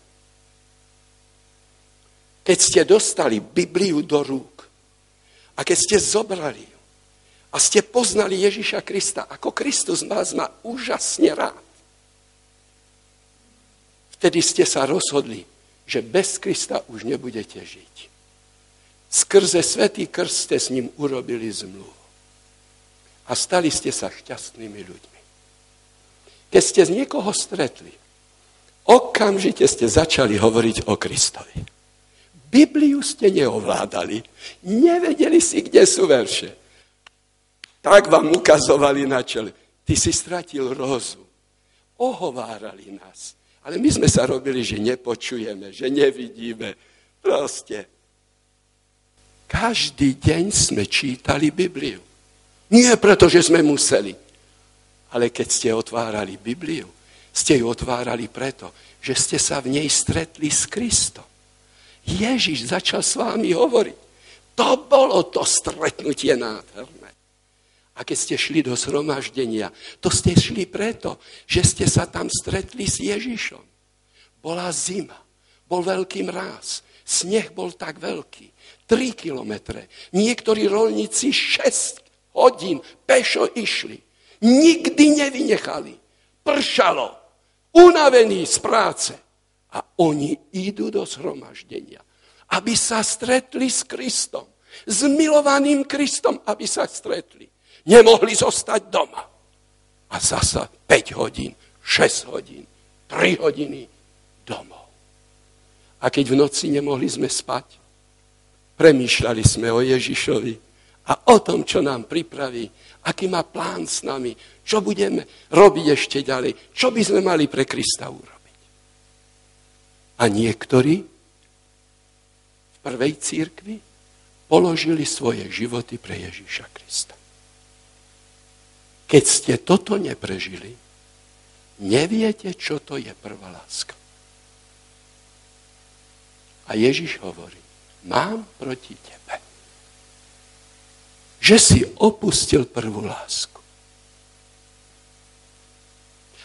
Speaker 1: Keď ste dostali Bibliu do rúk a keď ste zobrali a ste poznali Ježiša Krista, ako Kristus vás má úžasne rád, vtedy ste sa rozhodli, že bez Krista už nebudete žiť. Skrze Svetý krst ste s ním urobili zmluvu. A stali ste sa šťastnými ľuďmi. Keď ste z niekoho stretli, okamžite ste začali hovoriť o Kristovi. Bibliu ste neovládali. Nevedeli si, kde sú verše. Tak vám ukazovali na čele. Ty si stratil rozum. Ohovárali nás. Ale my sme sa robili, že nepočujeme, že nevidíme. Proste. Každý deň sme čítali Bibliu. Nie preto, že sme museli, Ale keď ste otvárali Bibliu, ste ju otvárali preto, že ste sa v nej stretli s Kristom. Ježiš začal s vámi hovoriť. To bolo to stretnutie nádherné. A keď ste šli do zhromaždenia, to ste šli preto, že ste sa tam stretli s Ježišom. Bola zima, bol veľký mráz, sneh bol tak veľký, 3 kilometre. Niektorí rolníci 6 hodín pešo išli. Nikdy nevynechali. Pršalo, unavení z práce. A oni idú do zhromaždenia, aby sa stretli s Kristom. S milovaným Kristom, aby sa stretli. Nemohli zostať doma. A zasa 5 hodín, 6 hodín, 3 hodiny domov. A keď v noci nemohli sme spať, premýšľali sme o Ježišovi a o tom, čo nám pripraví, aký má plán s nami, čo budeme robiť ešte ďalej, čo by sme mali pre Krista urobiť. A niektorí v prvej církvi položili svoje životy pre Ježíša Krista. Keď ste toto neprežili, neviete, čo to je prvá láska. A Ježiš hovorí, mám proti tebe, že si opustil prvú lásku.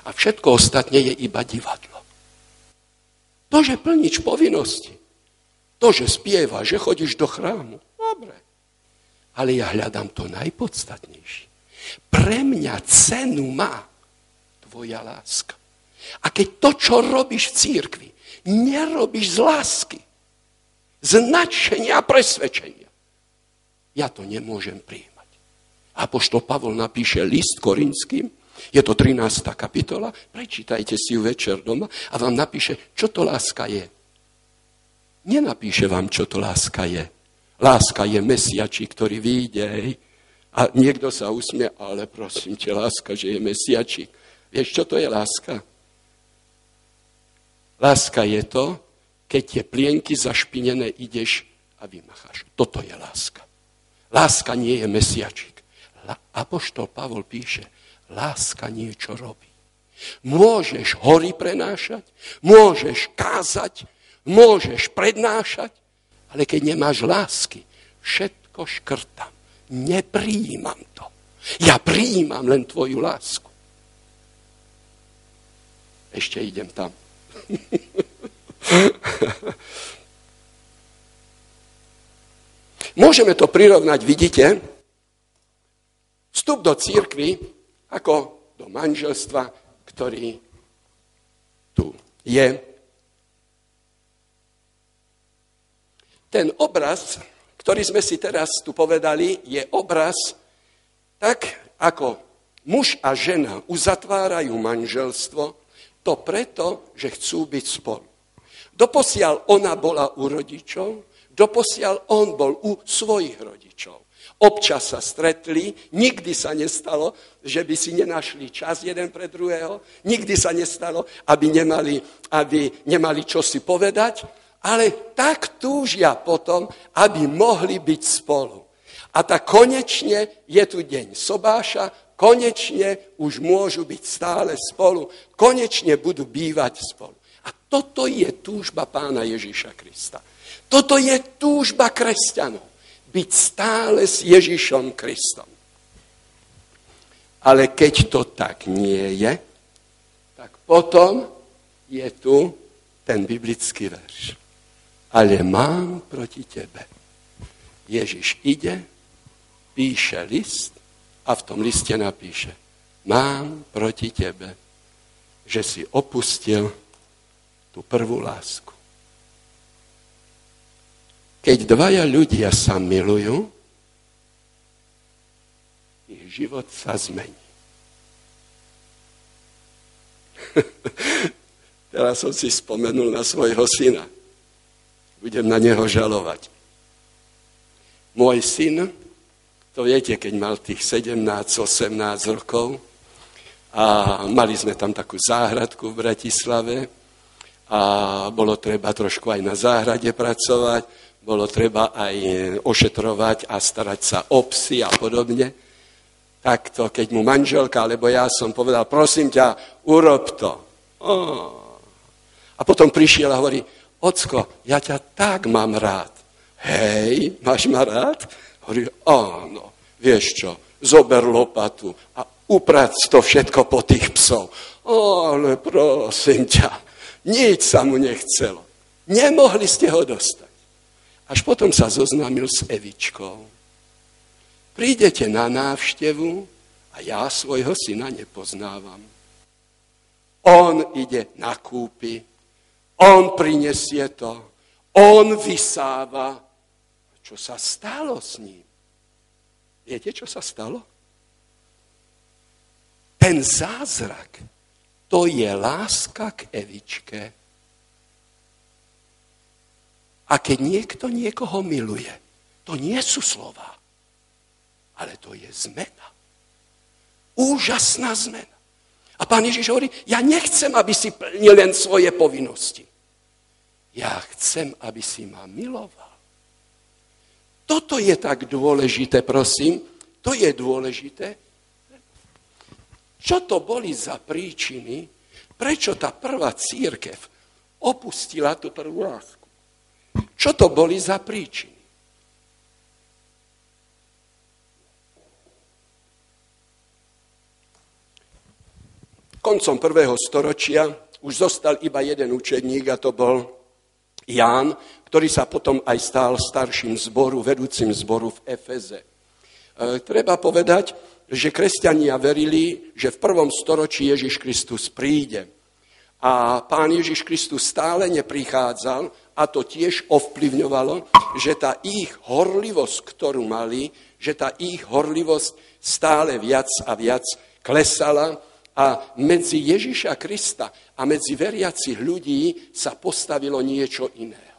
Speaker 1: A všetko ostatne je iba divadlo. To, že plnič povinnosti, to, že spieva, že chodíš do chrámu, dobre. Ale ja hľadám to najpodstatnejšie. Pre mňa cenu má tvoja láska. A keď to, čo robíš v církvi, nerobíš z lásky, z nadšenia a presvedčenia, ja to nemôžem príjmať. Apoštol Pavol napíše list korinským, je to 13. kapitola, prečítajte si ju večer doma a vám napíše, čo to láska je. Nenapíše vám, čo to láska je. Láska je mesiači, ktorý vyjde a niekto sa usmie, ale prosím ťa, láska, že je mesiači. Vieš, čo to je láska? Láska je to, keď tie plienky zašpinené ideš a vymacháš. Toto je láska. Láska nie je mesiačik. Apoštol Pavol píše, Láska niečo robí. Môžeš hory prenášať, môžeš kázať, môžeš prednášať, ale keď nemáš lásky, všetko škrtam. Nepríjimam to. Ja prijímam len tvoju lásku. Ešte idem tam. [LAUGHS] Môžeme to prirovnať, vidíte, vstup do církvy ako do manželstva, ktorý tu je. Ten obraz, ktorý sme si teraz tu povedali, je obraz tak, ako muž a žena uzatvárajú manželstvo, to preto, že chcú byť spolu. Doposiaľ ona bola u rodičov, doposiaľ on bol u svojich rodičov. Občas sa stretli, nikdy sa nestalo, že by si nenašli čas jeden pre druhého, nikdy sa nestalo, aby nemali, aby nemali čo si povedať, ale tak túžia potom, aby mohli byť spolu. A tak konečne je tu deň sobáša, konečne už môžu byť stále spolu, konečne budú bývať spolu. A toto je túžba pána Ježíša Krista. Toto je túžba kresťanov byť stále s Ježišom Kristom. Ale keď to tak nie je, tak potom je tu ten biblický verš. Ale mám proti tebe. Ježiš ide, píše list a v tom liste napíše, mám proti tebe, že si opustil tú prvú lásku. Keď dvaja ľudia sa milujú, ich život sa zmení. [LAUGHS] Teraz som si spomenul na svojho syna. Budem na neho žalovať. Môj syn, to viete, keď mal tých 17-18 rokov, a mali sme tam takú záhradku v Bratislave a bolo treba trošku aj na záhrade pracovať bolo treba aj ošetrovať a starať sa o psy a podobne. takto, keď mu manželka, alebo ja som povedal, prosím ťa, urob to. A potom prišiel a hovorí, ocko, ja ťa tak mám rád. Hej, máš ma rád? Hovorí, áno, vieš čo, zober lopatu a uprac to všetko po tých psov. Ale prosím ťa, nič sa mu nechcelo. Nemohli ste ho dostať. Až potom sa zoznámil s Evičkou. Prídete na návštevu a ja svojho syna nepoznávam. On ide na kúpy, on prinesie to, on vysáva. Čo sa stalo s ním? Viete, čo sa stalo? Ten zázrak, to je láska k Evičke. A keď niekto niekoho miluje, to nie sú slova, ale to je zmena. Úžasná zmena. A pán Ježiš hovorí, ja nechcem, aby si plnil len svoje povinnosti. Ja chcem, aby si ma miloval. Toto je tak dôležité, prosím. To je dôležité, čo to boli za príčiny, prečo tá prvá církev opustila tú prvú lásku? Čo to boli za príčiny? Koncom prvého storočia už zostal iba jeden učedník a to bol Ján, ktorý sa potom aj stál starším zboru, vedúcim zboru v Efeze. E, treba povedať, že kresťania verili, že v prvom storočí Ježiš Kristus príde. A pán Ježiš Kristus stále neprichádzal a to tiež ovplyvňovalo, že tá ich horlivosť, ktorú mali, že tá ich horlivosť stále viac a viac klesala a medzi Ježiša Krista a medzi veriacich ľudí sa postavilo niečo iného.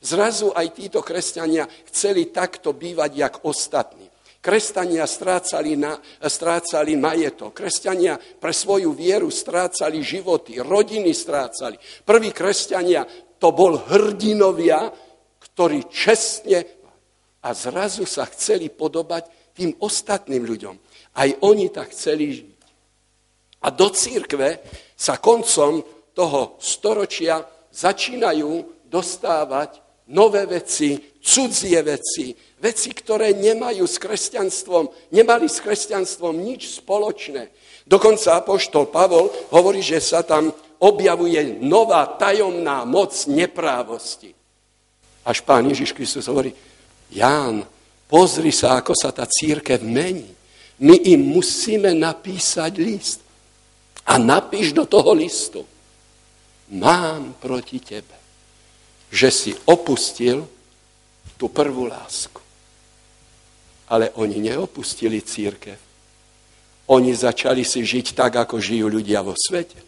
Speaker 1: Zrazu aj títo kresťania chceli takto bývať, jak ostatní. Kresťania strácali, na, strácali majetok. Kresťania pre svoju vieru strácali životy, rodiny strácali. Prví kresťania to bol hrdinovia, ktorí čestne a zrazu sa chceli podobať tým ostatným ľuďom. Aj oni tak chceli. A do církve sa koncom toho storočia začínajú dostávať nové veci, cudzie veci, veci, ktoré nemajú s kresťanstvom, nemali s kresťanstvom nič spoločné. Dokonca apoštol Pavol hovorí, že sa tam objavuje nová tajomná moc neprávosti. Až pán Ježiš Kristus hovorí, Ján, pozri sa, ako sa tá církev mení. My im musíme napísať list. A napíš do toho listu, mám proti tebe že si opustil tú prvú lásku. Ale oni neopustili církev. Oni začali si žiť tak, ako žijú ľudia vo svete.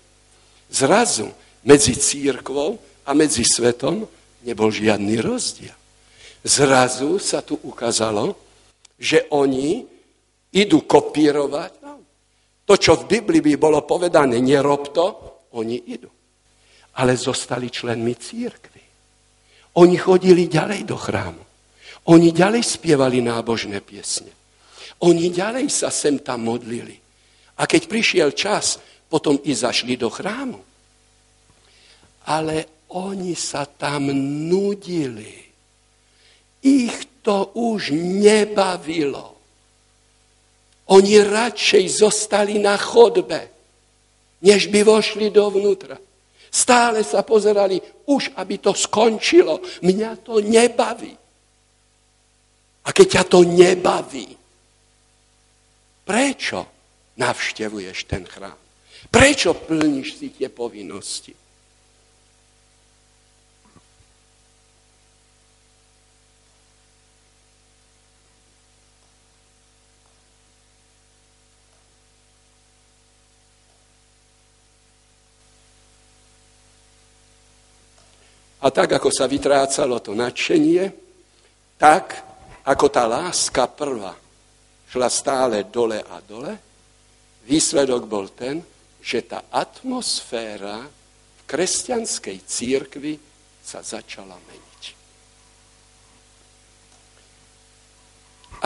Speaker 1: Zrazu medzi církvou a medzi svetom nebol žiadny rozdiel. Zrazu sa tu ukázalo, že oni idú kopírovať. To, čo v Biblii by bolo povedané, nerob to, oni idú. Ale zostali členmi církvy. Oni chodili ďalej do chrámu. Oni ďalej spievali nábožné piesne. Oni ďalej sa sem tam modlili. A keď prišiel čas, potom i zašli do chrámu. Ale oni sa tam nudili. Ich to už nebavilo. Oni radšej zostali na chodbe, než by vošli dovnútra. Stále sa pozerali, už aby to skončilo. Mňa to nebaví. A keď ťa to nebaví, prečo navštevuješ ten chrám? Prečo plníš si tie povinnosti? A tak, ako sa vytrácalo to nadšenie, tak, ako tá láska prvá šla stále dole a dole, výsledok bol ten, že tá atmosféra v kresťanskej církvi sa začala meniť.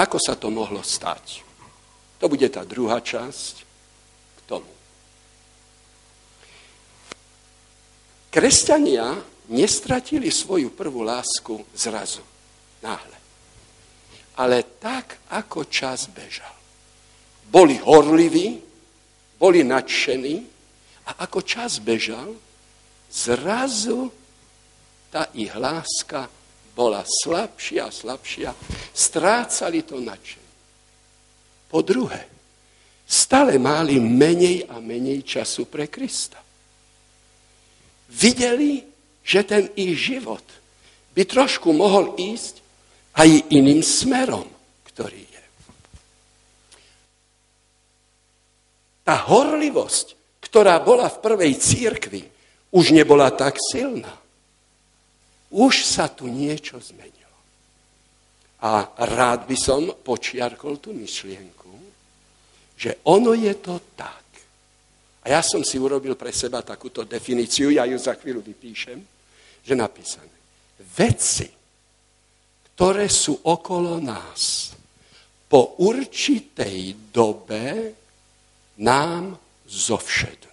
Speaker 1: Ako sa to mohlo stať? To bude tá druhá časť k tomu. Kresťania nestratili svoju prvú lásku zrazu, náhle. Ale tak, ako čas bežal. Boli horliví, boli nadšení a ako čas bežal, zrazu tá ich láska bola slabšia a slabšia, strácali to nadšenie. Po druhé, stále mali menej a menej času pre Krista. Videli, že ten ich život by trošku mohol ísť aj iným smerom, ktorý je. Tá horlivosť, ktorá bola v prvej církvi, už nebola tak silná. Už sa tu niečo zmenilo. A rád by som počiarkol tú myšlienku, že ono je to tak. A ja som si urobil pre seba takúto definíciu, ja ju za chvíľu vypíšem, že napísané. Veci, ktoré sú okolo nás, po určitej dobe nám zovšednú.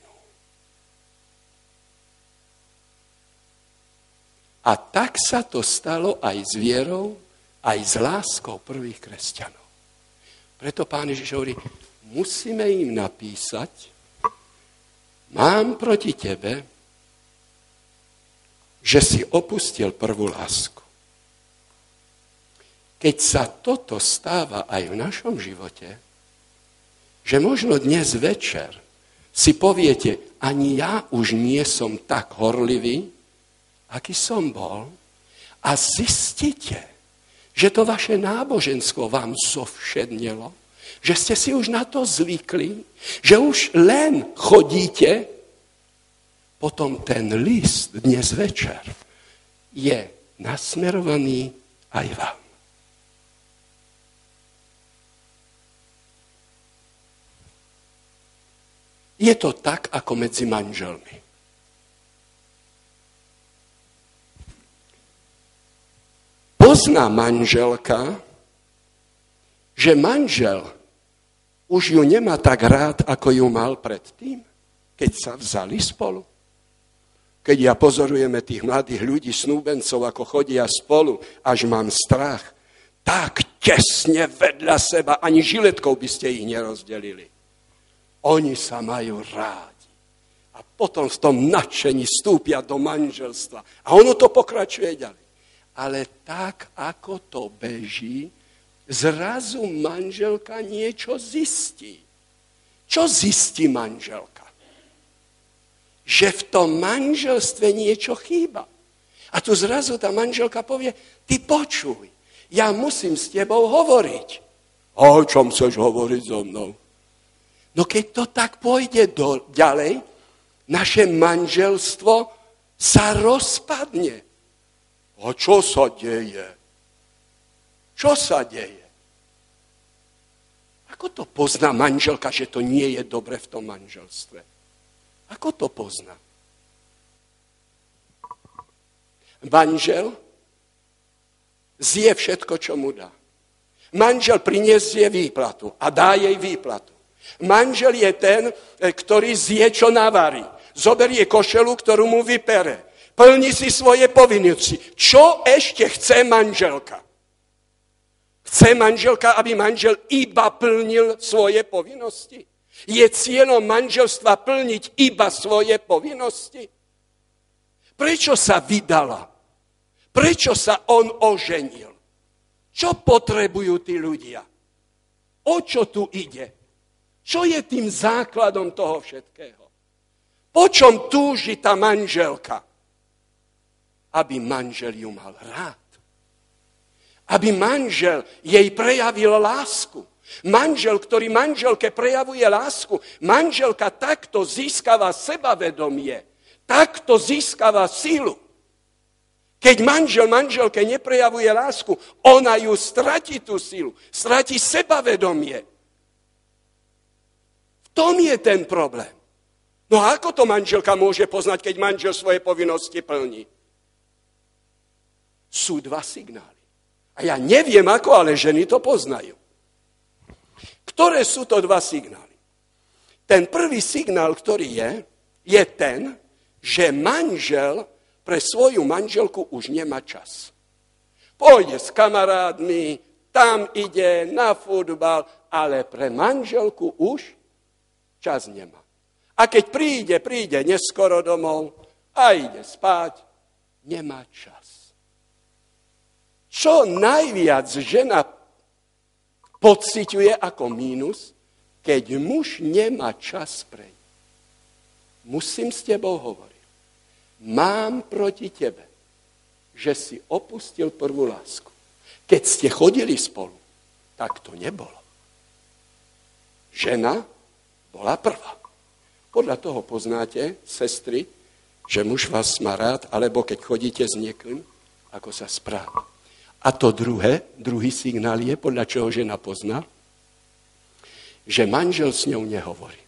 Speaker 1: A tak sa to stalo aj s vierou, aj s láskou prvých kresťanov. Preto pán Ježiš hovorí, musíme im napísať, mám proti tebe, že si opustil prvú lásku. Keď sa toto stáva aj v našom živote, že možno dnes večer si poviete, ani ja už nie som tak horlivý, aký som bol, a zistíte, že to vaše náboženstvo vám zovšednilo, že ste si už na to zvykli, že už len chodíte, potom ten list dnes večer je nasmerovaný aj vám. Je to tak, ako medzi manželmi. pozná manželka, že manžel už ju nemá tak rád, ako ju mal predtým, keď sa vzali spolu. Keď ja pozorujeme tých mladých ľudí, snúbencov, ako chodia spolu, až mám strach, tak tesne vedľa seba, ani žiletkou by ste ich nerozdelili. Oni sa majú rádi. A potom v tom nadšení stúpia do manželstva. A ono to pokračuje ďalej ale tak, ako to beží, zrazu manželka niečo zistí. Čo zistí manželka? Že v tom manželstve niečo chýba. A tu zrazu tá manželka povie, ty počuj, ja musím s tebou hovoriť. A o čom chceš hovoriť so mnou? No keď to tak pôjde do, ďalej, naše manželstvo sa rozpadne. A čo sa deje? Čo sa deje? Ako to pozná manželka, že to nie je dobre v tom manželstve? Ako to pozná? Manžel zje všetko, čo mu dá. Manžel priniesie výplatu a dá jej výplatu. Manžel je ten, ktorý zje, čo navarí. Zoberie košelu, ktorú mu vypere Plni si svoje povinnosti. Čo ešte chce manželka? Chce manželka, aby manžel iba plnil svoje povinnosti? Je cieľom manželstva plniť iba svoje povinnosti? Prečo sa vydala? Prečo sa on oženil? Čo potrebujú tí ľudia? O čo tu ide? Čo je tým základom toho všetkého? Po čom túži tá manželka? aby manžel ju mal rád. Aby manžel jej prejavil lásku. Manžel, ktorý manželke prejavuje lásku, manželka takto získava sebavedomie, takto získava silu. Keď manžel manželke neprejavuje lásku, ona ju stratí tú silu, stratí sebavedomie. V tom je ten problém. No a ako to manželka môže poznať, keď manžel svoje povinnosti plní? sú dva signály. A ja neviem ako, ale ženy to poznajú. Ktoré sú to dva signály? Ten prvý signál, ktorý je, je ten, že manžel pre svoju manželku už nemá čas. Pôjde s kamarádmi, tam ide na futbal, ale pre manželku už čas nemá. A keď príde, príde neskoro domov a ide spať, nemá čas. Čo najviac žena pociťuje ako mínus, keď muž nemá čas pre Musím s tebou hovoriť. Mám proti tebe, že si opustil prvú lásku. Keď ste chodili spolu, tak to nebolo. Žena bola prvá. Podľa toho poznáte, sestry, že muž vás má rád, alebo keď chodíte s niekým, ako sa správa. A to druhé, druhý signál je, podľa čoho žena pozná, že manžel s ňou nehovorí.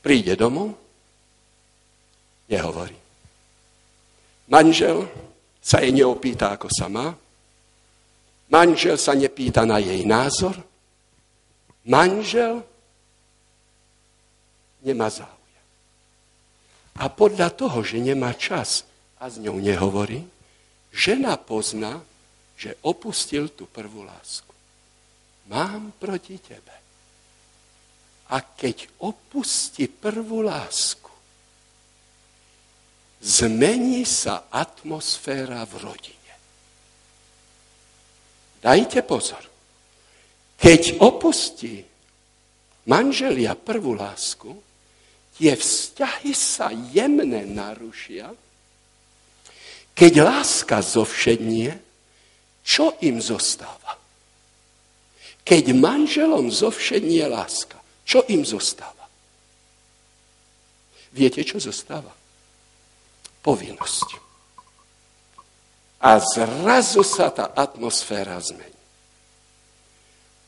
Speaker 1: Príde domov, nehovorí. Manžel sa jej neopýta, ako sa má. Manžel sa nepýta na jej názor. Manžel nemá záujem. A podľa toho, že nemá čas a s ňou nehovorí, žena pozná, že opustil tú prvú lásku. Mám proti tebe. A keď opustí prvú lásku, zmení sa atmosféra v rodine. Dajte pozor. Keď opustí manželia prvú lásku, tie vzťahy sa jemne narušia, keď láska zovšednie, čo im zostáva? Keď manželom zovšednie láska, čo im zostáva? Viete, čo zostáva? Povinnosť. A zrazu sa tá atmosféra zmení.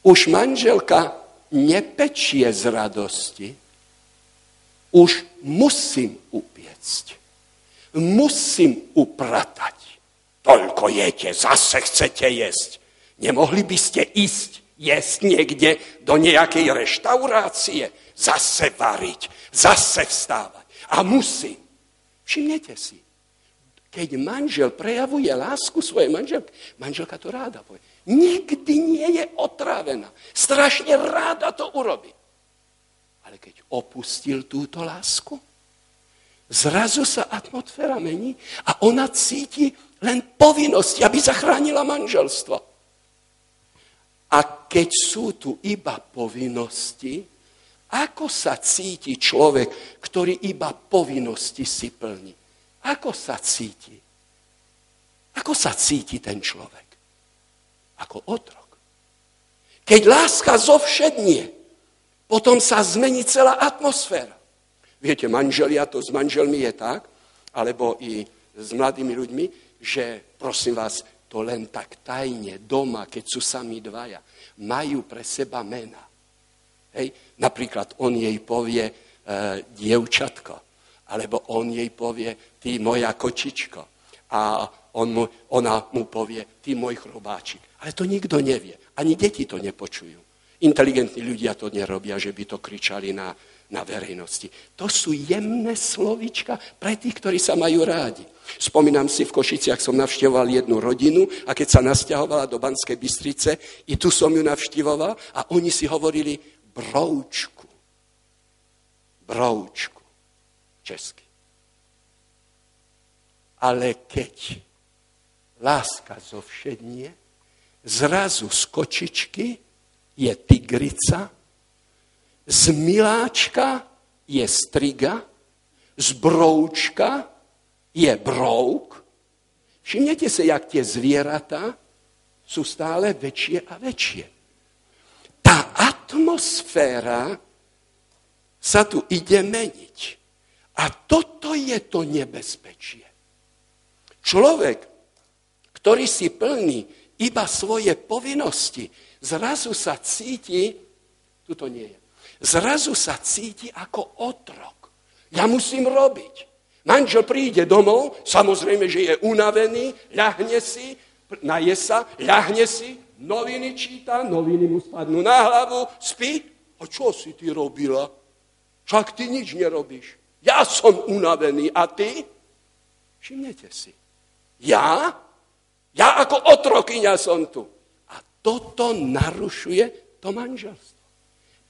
Speaker 1: Už manželka nepečie z radosti, už musím upiecť. Musím upratať. Toľko jete, zase chcete jesť. Nemohli by ste ísť jesť niekde do nejakej reštaurácie, zase variť, zase vstávať. A musím. Všimnete si, keď manžel prejavuje lásku svojej manželke, manželka to ráda povie. Nikdy nie je otrávená. Strašne ráda to urobí. Ale keď opustil túto lásku, zrazu sa atmosféra mení a ona cíti len povinnosť, aby zachránila manželstvo. A keď sú tu iba povinnosti, ako sa cíti človek, ktorý iba povinnosti si plní? Ako sa cíti? Ako sa cíti ten človek? Ako otrok. Keď láska zovšednie, potom sa zmení celá atmosféra. Viete, manželia, to s manželmi je tak, alebo i s mladými ľuďmi, že prosím vás, to len tak tajne doma, keď sú sami dvaja, majú pre seba mena. Hej? Napríklad on jej povie e, dievčatko, alebo on jej povie ty moja kočičko. A on mu, ona mu povie ty môj chrobáčik. Ale to nikto nevie. Ani deti to nepočujú. Inteligentní ľudia to nerobia, že by to kričali na, na verejnosti. To sú jemné slovička pre tých, ktorí sa majú rádi. Spomínam si, v Košiciach som navštevoval jednu rodinu a keď sa nasťahovala do Banskej Bystrice, i tu som ju navštivoval a oni si hovorili broučku. Broučku. Česky. Ale keď láska zovšednie, zrazu z kočičky je tigrica, z miláčka je striga, z broučka je brouk. Všimnete sa, jak tie zvieratá sú stále väčšie a väčšie. Tá atmosféra sa tu ide meniť. A toto je to nebezpečie. Človek, ktorý si plní iba svoje povinnosti, zrazu sa cíti, tu to nie je, zrazu sa cíti ako otrok. Ja musím robiť. Manžel príde domov, samozrejme, že je unavený, ľahne si, naje sa, ľahne si, noviny číta, noviny mu spadnú na hlavu, spí. A čo si ty robila? Však ty nič nerobíš. Ja som unavený a ty? Všimnete si. Ja? Ja ako otrokyňa som tu. A toto narušuje to manželstvo.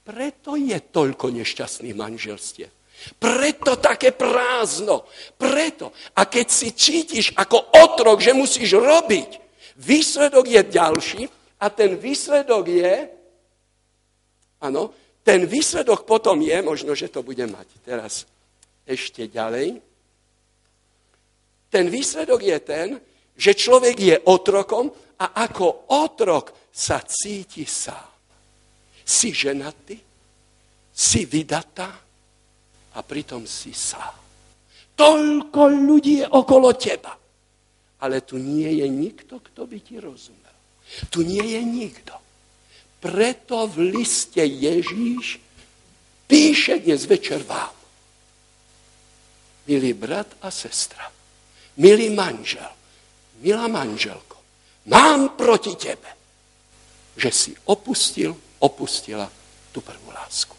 Speaker 1: Preto je toľko nešťastných manželstiev. Preto také prázdno. Preto. A keď si cítiš ako otrok, že musíš robiť, výsledok je ďalší a ten výsledok je, áno, ten výsledok potom je, možno, že to bude mať teraz ešte ďalej, ten výsledok je ten, že človek je otrokom a ako otrok sa cíti sám. Si ženatý, si vydatá a pritom si sám. Toľko ľudí je okolo teba. Ale tu nie je nikto, kto by ti rozumel. Tu nie je nikto. Preto v liste Ježíš píše dnes večer vám. Milý brat a sestra, milý manžel, milá manželko, mám proti tebe, že si opustil opustila tú prvú lásku.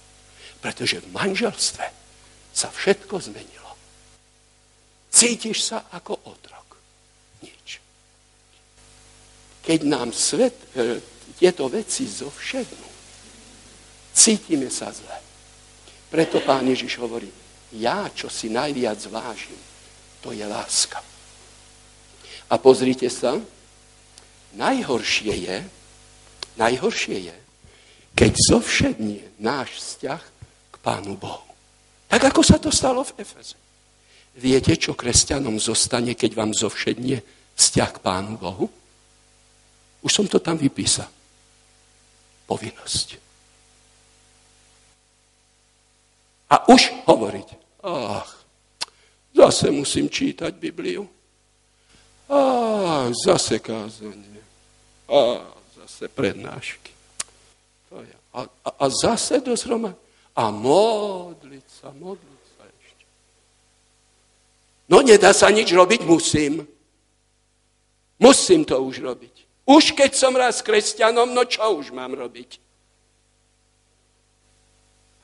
Speaker 1: Pretože v manželstve sa všetko zmenilo. Cítiš sa ako otrok. Nič. Keď nám svet e, tieto veci zovšednú, cítime sa zle. Preto pán Ježiš hovorí, ja, čo si najviac vážim, to je láska. A pozrite sa, najhoršie je, najhoršie je, keď zovšednie náš vzťah k Pánu Bohu. Tak ako sa to stalo v Efeze. Viete, čo kresťanom zostane, keď vám zovšednie vzťah k Pánu Bohu? Už som to tam vypísal. Povinnosť. A už hovoriť. Ach, zase musím čítať Bibliu. Ach, zase kázanie. Ach, zase prednášky. A, a, a zase do zhroma. A modliť sa, modliť sa ešte. No nedá sa nič robiť, musím. Musím to už robiť. Už keď som raz kresťanom, no čo už mám robiť?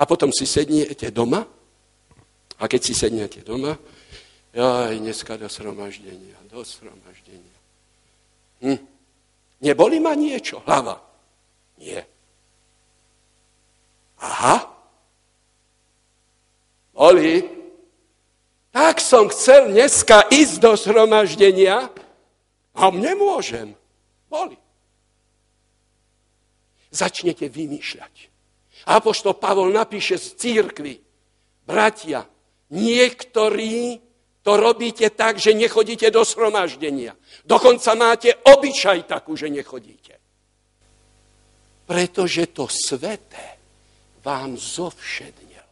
Speaker 1: A potom si sednete doma. A keď si sednete doma, aj dneska do sromaždenia, do sromaždenia. Hm. Neboli ma niečo? Hlava. Nie. Aha, Oli, tak som chcel dneska ísť do zhromaždenia a nemôžem. Boli. Začnete vymýšľať. Apoštol Pavol napíše z církvy, bratia, niektorí to robíte tak, že nechodíte do zhromaždenia. Dokonca máte obyčaj takú, že nechodíte. Pretože to sveté vám zovšednil.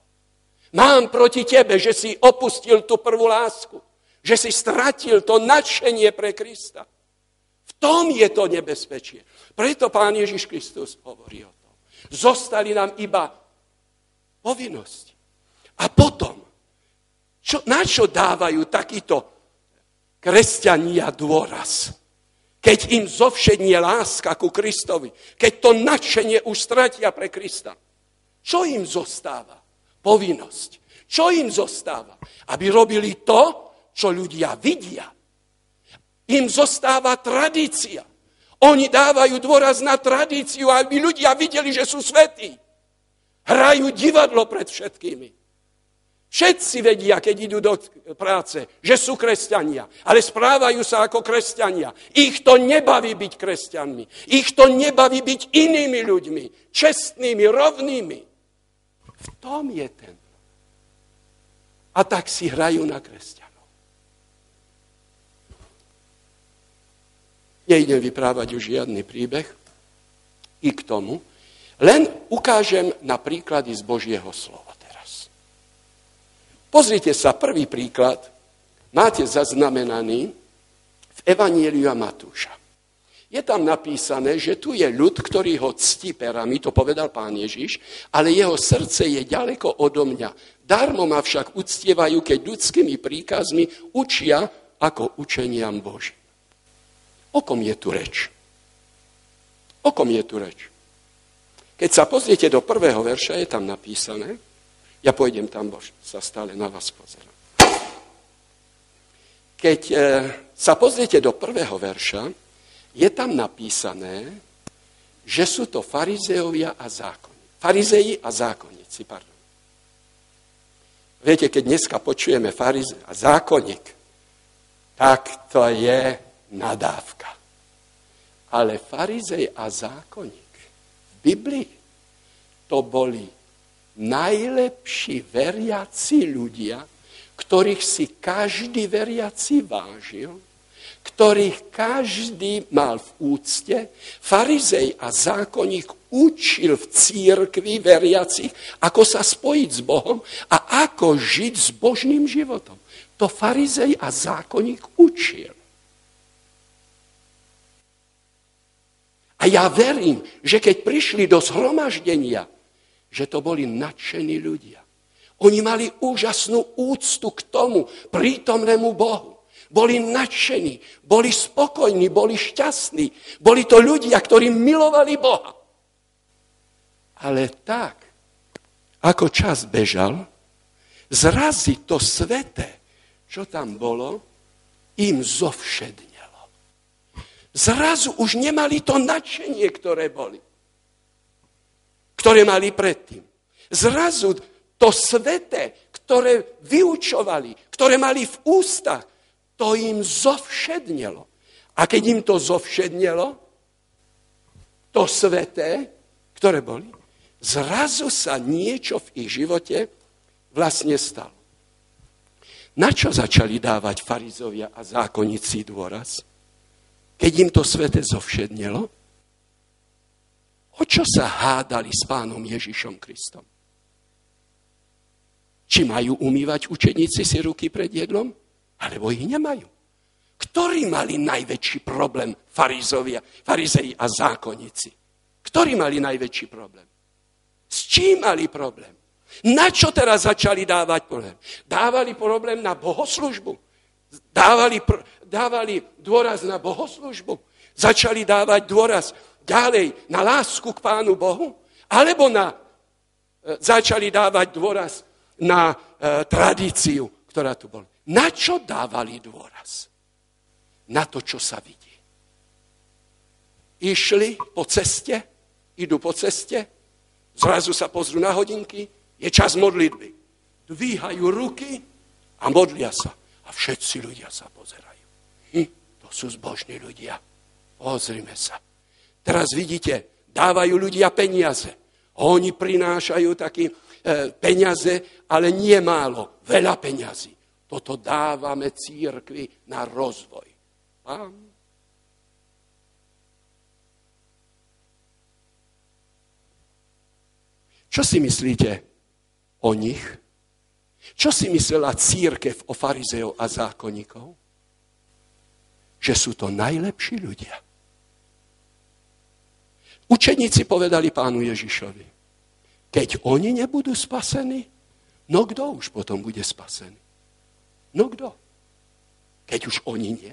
Speaker 1: Mám proti tebe, že si opustil tú prvú lásku, že si stratil to nadšenie pre Krista. V tom je to nebezpečie. Preto pán Ježiš Kristus hovorí o tom. Zostali nám iba povinnosti. A potom, čo, na čo dávajú takíto kresťania dôraz? Keď im zovšednie láska ku Kristovi, keď to nadšenie už stratia pre Krista. Čo im zostáva? Povinnosť. Čo im zostáva? Aby robili to, čo ľudia vidia. Im zostáva tradícia. Oni dávajú dôraz na tradíciu, aby ľudia videli, že sú svetí. Hrajú divadlo pred všetkými. Všetci vedia, keď idú do práce, že sú kresťania, ale správajú sa ako kresťania. Ich to nebaví byť kresťanmi. Ich to nebaví byť inými ľuďmi, čestnými, rovnými. V tom je ten. A tak si hrajú na kresťanov. Nejdem vyprávať už žiadny príbeh i k tomu, len ukážem na príklady z Božieho slova teraz. Pozrite sa, prvý príklad máte zaznamenaný v Evanieliu Matúša. Je tam napísané, že tu je ľud, ktorý ho ctí perami, to povedal pán Ježiš, ale jeho srdce je ďaleko odo mňa. Darmo ma však uctievajú, keď ľudskými príkazmi učia ako učeniam Boží. O kom je tu reč? O kom je tu reč? Keď sa pozriete do prvého verša, je tam napísané, ja pôjdem tam, bo sa stále na vás pozerám. Keď e, sa pozriete do prvého verša, je tam napísané, že sú to farizeovia a zákoni. Farizeji a zákonníci, pardon. Viete, keď dneska počujeme farize a zákonník, tak to je nadávka. Ale farizej a zákonník v Biblii to boli najlepší veriaci ľudia, ktorých si každý veriaci vážil, ktorých každý mal v úcte. Farizej a zákonník učil v církvi veriacich, ako sa spojiť s Bohom a ako žiť s božným životom. To farizej a zákonník učil. A ja verím, že keď prišli do zhromaždenia, že to boli nadšení ľudia. Oni mali úžasnú úctu k tomu prítomnému Bohu. Boli nadšení, boli spokojní, boli šťastní. Boli to ľudia, ktorí milovali Boha. Ale tak, ako čas bežal, zrazi to sveté, čo tam bolo, im zovšedne. Zrazu už nemali to nadšenie, ktoré boli. Ktoré mali predtým. Zrazu to svete, ktoré vyučovali, ktoré mali v ústach, to im zovšednelo. A keď im to zovšednelo, to sveté, ktoré boli, zrazu sa niečo v ich živote vlastne stalo. Na čo začali dávať farizovia a zákonníci dôraz? keď im to svete zovšednelo, o čo sa hádali s pánom Ježišom Kristom? Či majú umývať učeníci si ruky pred jedlom, alebo ich nemajú? Ktorí mali najväčší problém farizovia, farizei a zákonníci? Ktorí mali najväčší problém? S čím mali problém? Na čo teraz začali dávať problém? Dávali problém na bohoslužbu. Dávali, dávali dôraz na bohoslužbu, začali dávať dôraz ďalej na lásku k Pánu Bohu, alebo na, e, začali dávať dôraz na e, tradíciu, ktorá tu bola. Na čo dávali dôraz? Na to, čo sa vidí. Išli po ceste, idú po ceste, zrazu sa pozrú na hodinky, je čas modlitby. Dvíhajú ruky a modlia sa. A všetci ľudia sa pozerajú. Hm, to sú zbožní ľudia. Pozrime sa. Teraz vidíte, dávajú ľudia peniaze. Oni prinášajú také e, peniaze, ale nie málo, veľa peňazí. Toto dávame církvi na rozvoj. Pán. Čo si myslíte o nich? Čo si myslela církev o farizejov a zákonníkov? Že sú to najlepší ľudia. Učeníci povedali pánu Ježišovi, keď oni nebudú spasení, no kto už potom bude spasený? No kto? Keď už oni nie.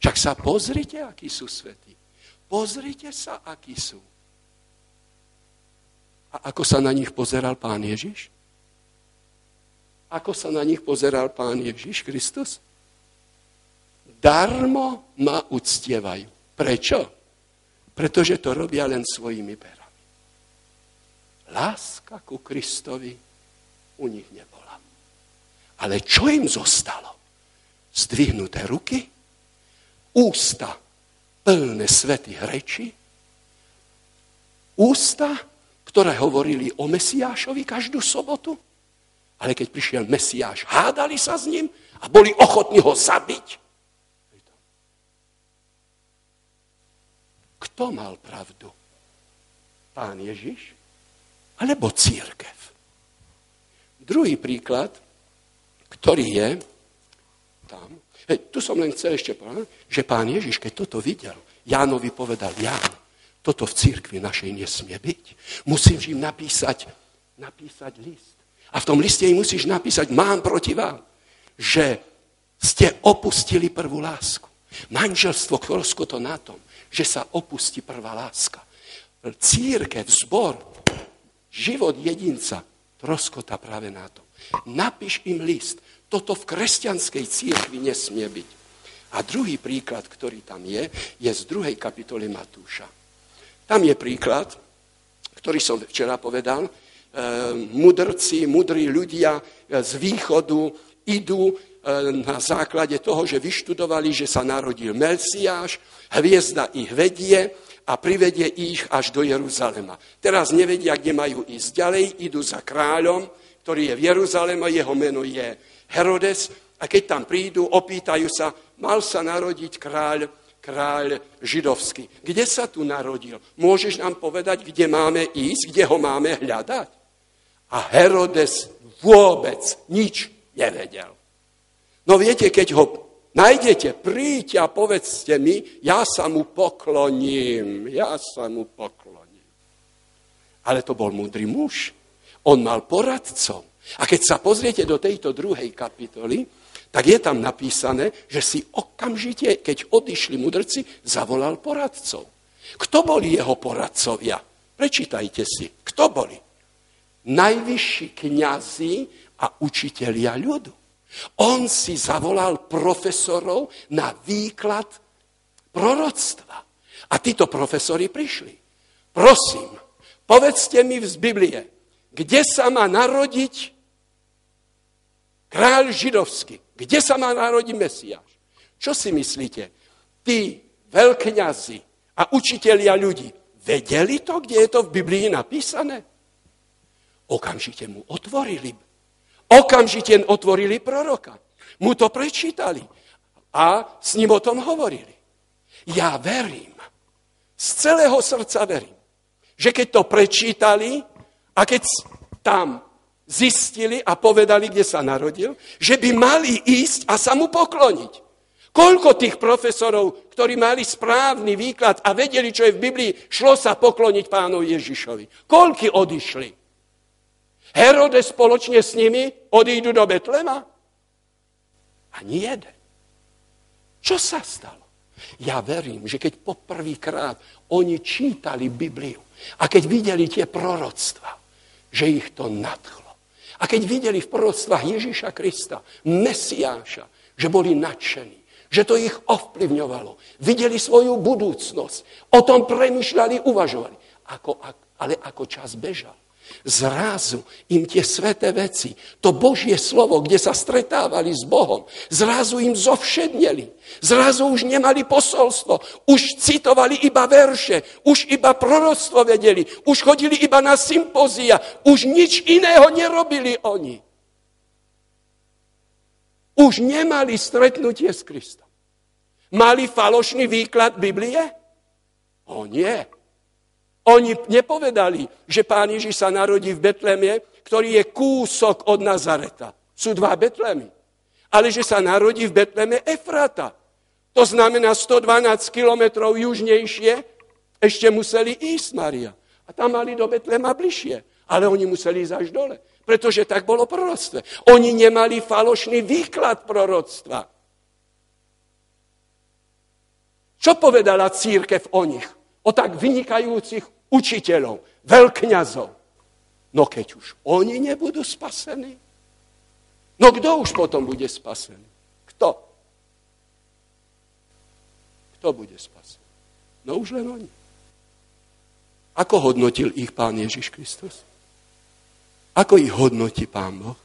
Speaker 1: Čak sa pozrite, akí sú svetí. Pozrite sa, akí sú. A ako sa na nich pozeral pán Ježiš? Ako sa na nich pozeral pán Ježiš Kristus? Darmo ma uctievajú. Prečo? Pretože to robia len svojimi perami. Láska ku Kristovi u nich nebola. Ale čo im zostalo? Zdvihnuté ruky, ústa plné svetých rečí, ústa, ktoré hovorili o Mesiášovi každú sobotu, ale keď prišiel Mesiáš, hádali sa s ním a boli ochotní ho zabiť. Kto mal pravdu? Pán Ježiš? Alebo církev? Druhý príklad, ktorý je tam, hej, tu som len chcel ešte povedať, že pán Ježiš, keď toto videl, Jánovi povedal, Ján, toto v církvi našej nesmie byť. Musím im napísať, napísať list a v tom liste im musíš napísať, mám proti vám, že ste opustili prvú lásku. Manželstvo to na tom, že sa opustí prvá láska. církev, zbor, život jedinca troskota práve na to. Napíš im list. Toto v kresťanskej církvi nesmie byť. A druhý príklad, ktorý tam je, je z druhej kapitoly Matúša. Tam je príklad, ktorý som včera povedal. E, mudrci, mudrí ľudia z východu idú e, na základe toho, že vyštudovali, že sa narodil Melsiáš, hviezda ich vedie a privedie ich až do Jeruzalema. Teraz nevedia, kde majú ísť ďalej, idú za kráľom, ktorý je v Jeruzaleme, jeho meno je Herodes a keď tam prídu, opýtajú sa, mal sa narodiť kráľ, kráľ židovský. Kde sa tu narodil? Môžeš nám povedať, kde máme ísť, kde ho máme hľadať? A Herodes vôbec nič nevedel. No viete, keď ho Nájdete, príďte a povedzte mi, ja sa mu pokloním, ja sa mu pokloním. Ale to bol múdry muž. On mal poradcov. A keď sa pozriete do tejto druhej kapitoly, tak je tam napísané, že si okamžite, keď odišli mudrci, zavolal poradcov. Kto boli jeho poradcovia? Prečítajte si. Kto boli? Najvyšší kňazi a učitelia ľudu. On si zavolal profesorov na výklad proroctva. A títo profesori prišli. Prosím, povedzte mi z Biblie, kde sa má narodiť kráľ židovský? Kde sa má narodiť Mesiáš? Čo si myslíte? Tí veľkňazi a učitelia ľudí vedeli to, kde je to v Biblii napísané? Okamžite mu otvorili Okamžite otvorili proroka. Mu to prečítali a s ním o tom hovorili. Ja verím, z celého srdca verím, že keď to prečítali a keď tam zistili a povedali, kde sa narodil, že by mali ísť a sa mu pokloniť. Koľko tých profesorov, ktorí mali správny výklad a vedeli, čo je v Biblii, šlo sa pokloniť pánovi Ježišovi. Koľky odišli? Herodes spoločne s nimi odídu do Betlema? Ani jeden. Čo sa stalo? Ja verím, že keď poprvýkrát oni čítali Bibliu a keď videli tie proroctva, že ich to nadchlo. A keď videli v proroctvách Ježíša Krista, Mesiáša, že boli nadšení, že to ich ovplyvňovalo. Videli svoju budúcnosť. O tom premyšľali, uvažovali. Ako, ale ako čas bežal, Zrazu im tie sveté veci, to Božie slovo, kde sa stretávali s Bohom, zrazu im zovšedneli. Zrazu už nemali posolstvo, už citovali iba verše, už iba proroctvo vedeli, už chodili iba na sympozia, už nič iného nerobili oni. Už nemali stretnutie s Kristom. Mali falošný výklad Biblie? O nie. Oni nepovedali, že pán Ježiš sa narodí v Betleme, ktorý je kúsok od Nazareta. Sú dva Betlemy. Ale že sa narodí v Betleme Efrata. To znamená 112 kilometrov južnejšie, ešte museli ísť Maria. A tam mali do Betlema bližšie. Ale oni museli ísť až dole. Pretože tak bolo proroctve. Oni nemali falošný výklad proroctva. Čo povedala církev o nich? O tak vynikajúcich učiteľov, veľkňazov. No keď už oni nebudú spasení, no kto už potom bude spasený? Kto? Kto bude spasený? No už len oni. Ako hodnotil ich pán Ježiš Kristus? Ako ich hodnotí pán Boh?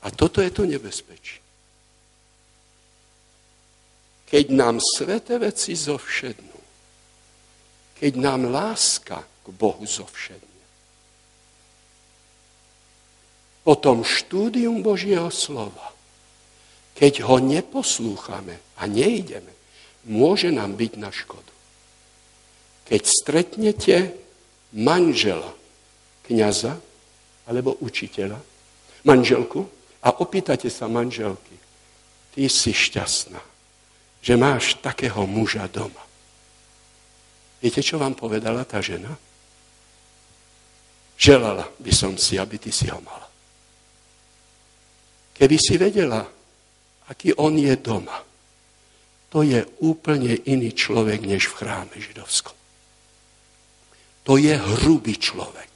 Speaker 1: A toto je to nebezpečí. Keď nám sveté veci zovšednú, keď nám láska k Bohu zovšedne. Potom štúdium Božieho slova, keď ho neposlúchame a neideme, môže nám byť na škodu. Keď stretnete manžela, kniaza alebo učiteľa, manželku a opýtate sa manželky, ty si šťastná, že máš takého muža doma. Viete, čo vám povedala tá žena? Želala by som si, aby ty si ho mala. Keby si vedela, aký on je doma, to je úplne iný človek, než v chráme židovskom. To je hrubý človek,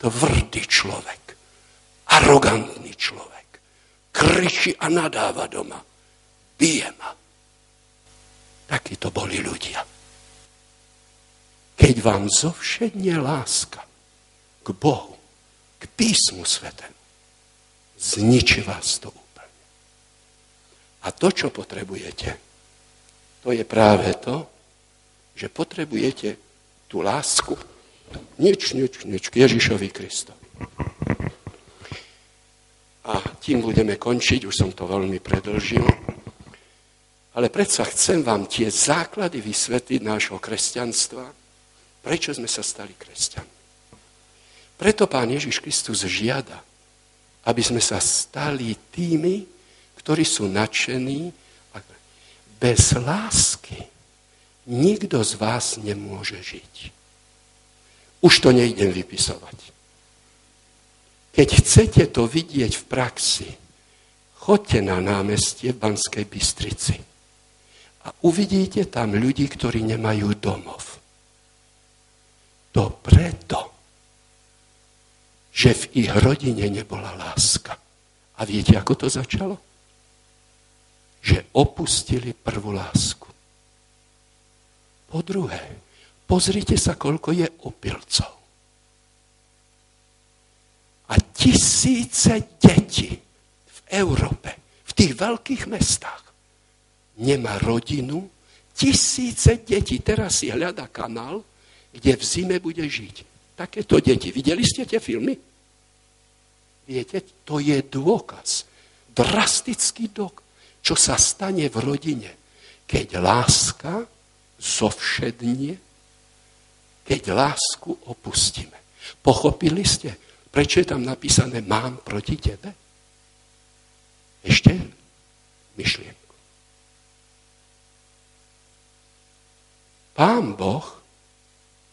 Speaker 1: tvrdý človek, arogantný človek. Kriči a nadáva doma. Bije ma. Takí to boli ľudia. Keď vám zovšedne láska k Bohu, k písmu svetému, zničí vás to úplne. A to, čo potrebujete, to je práve to, že potrebujete tú lásku. Nič, nič, nič k Ježišovi Kristovi. A tým budeme končiť, už som to veľmi predlžil. Ale predsa chcem vám tie základy vysvetliť nášho kresťanstva, prečo sme sa stali kresťanmi. Preto Pán Ježiš Kristus žiada, aby sme sa stali tými, ktorí sú nadšení. Bez lásky nikto z vás nemôže žiť. Už to nejdem vypisovať. Keď chcete to vidieť v praxi, chodte na námestie v Banskej Bystrici a uvidíte tam ľudí, ktorí nemajú domov. To preto, že v ich rodine nebola láska. A viete, ako to začalo? Že opustili prvú lásku. Po druhé, pozrite sa, koľko je opilcov. A tisíce detí v Európe, v tých veľkých mestách, nemá rodinu, tisíce detí. Teraz si hľada kanál, kde v zime bude žiť. Takéto deti. Videli ste tie filmy? Viete, to je dôkaz. Drastický dok, čo sa stane v rodine, keď láska zovšednie, keď lásku opustíme. Pochopili ste, prečo je tam napísané mám proti tebe? Ešte myšlienku. Pán Boh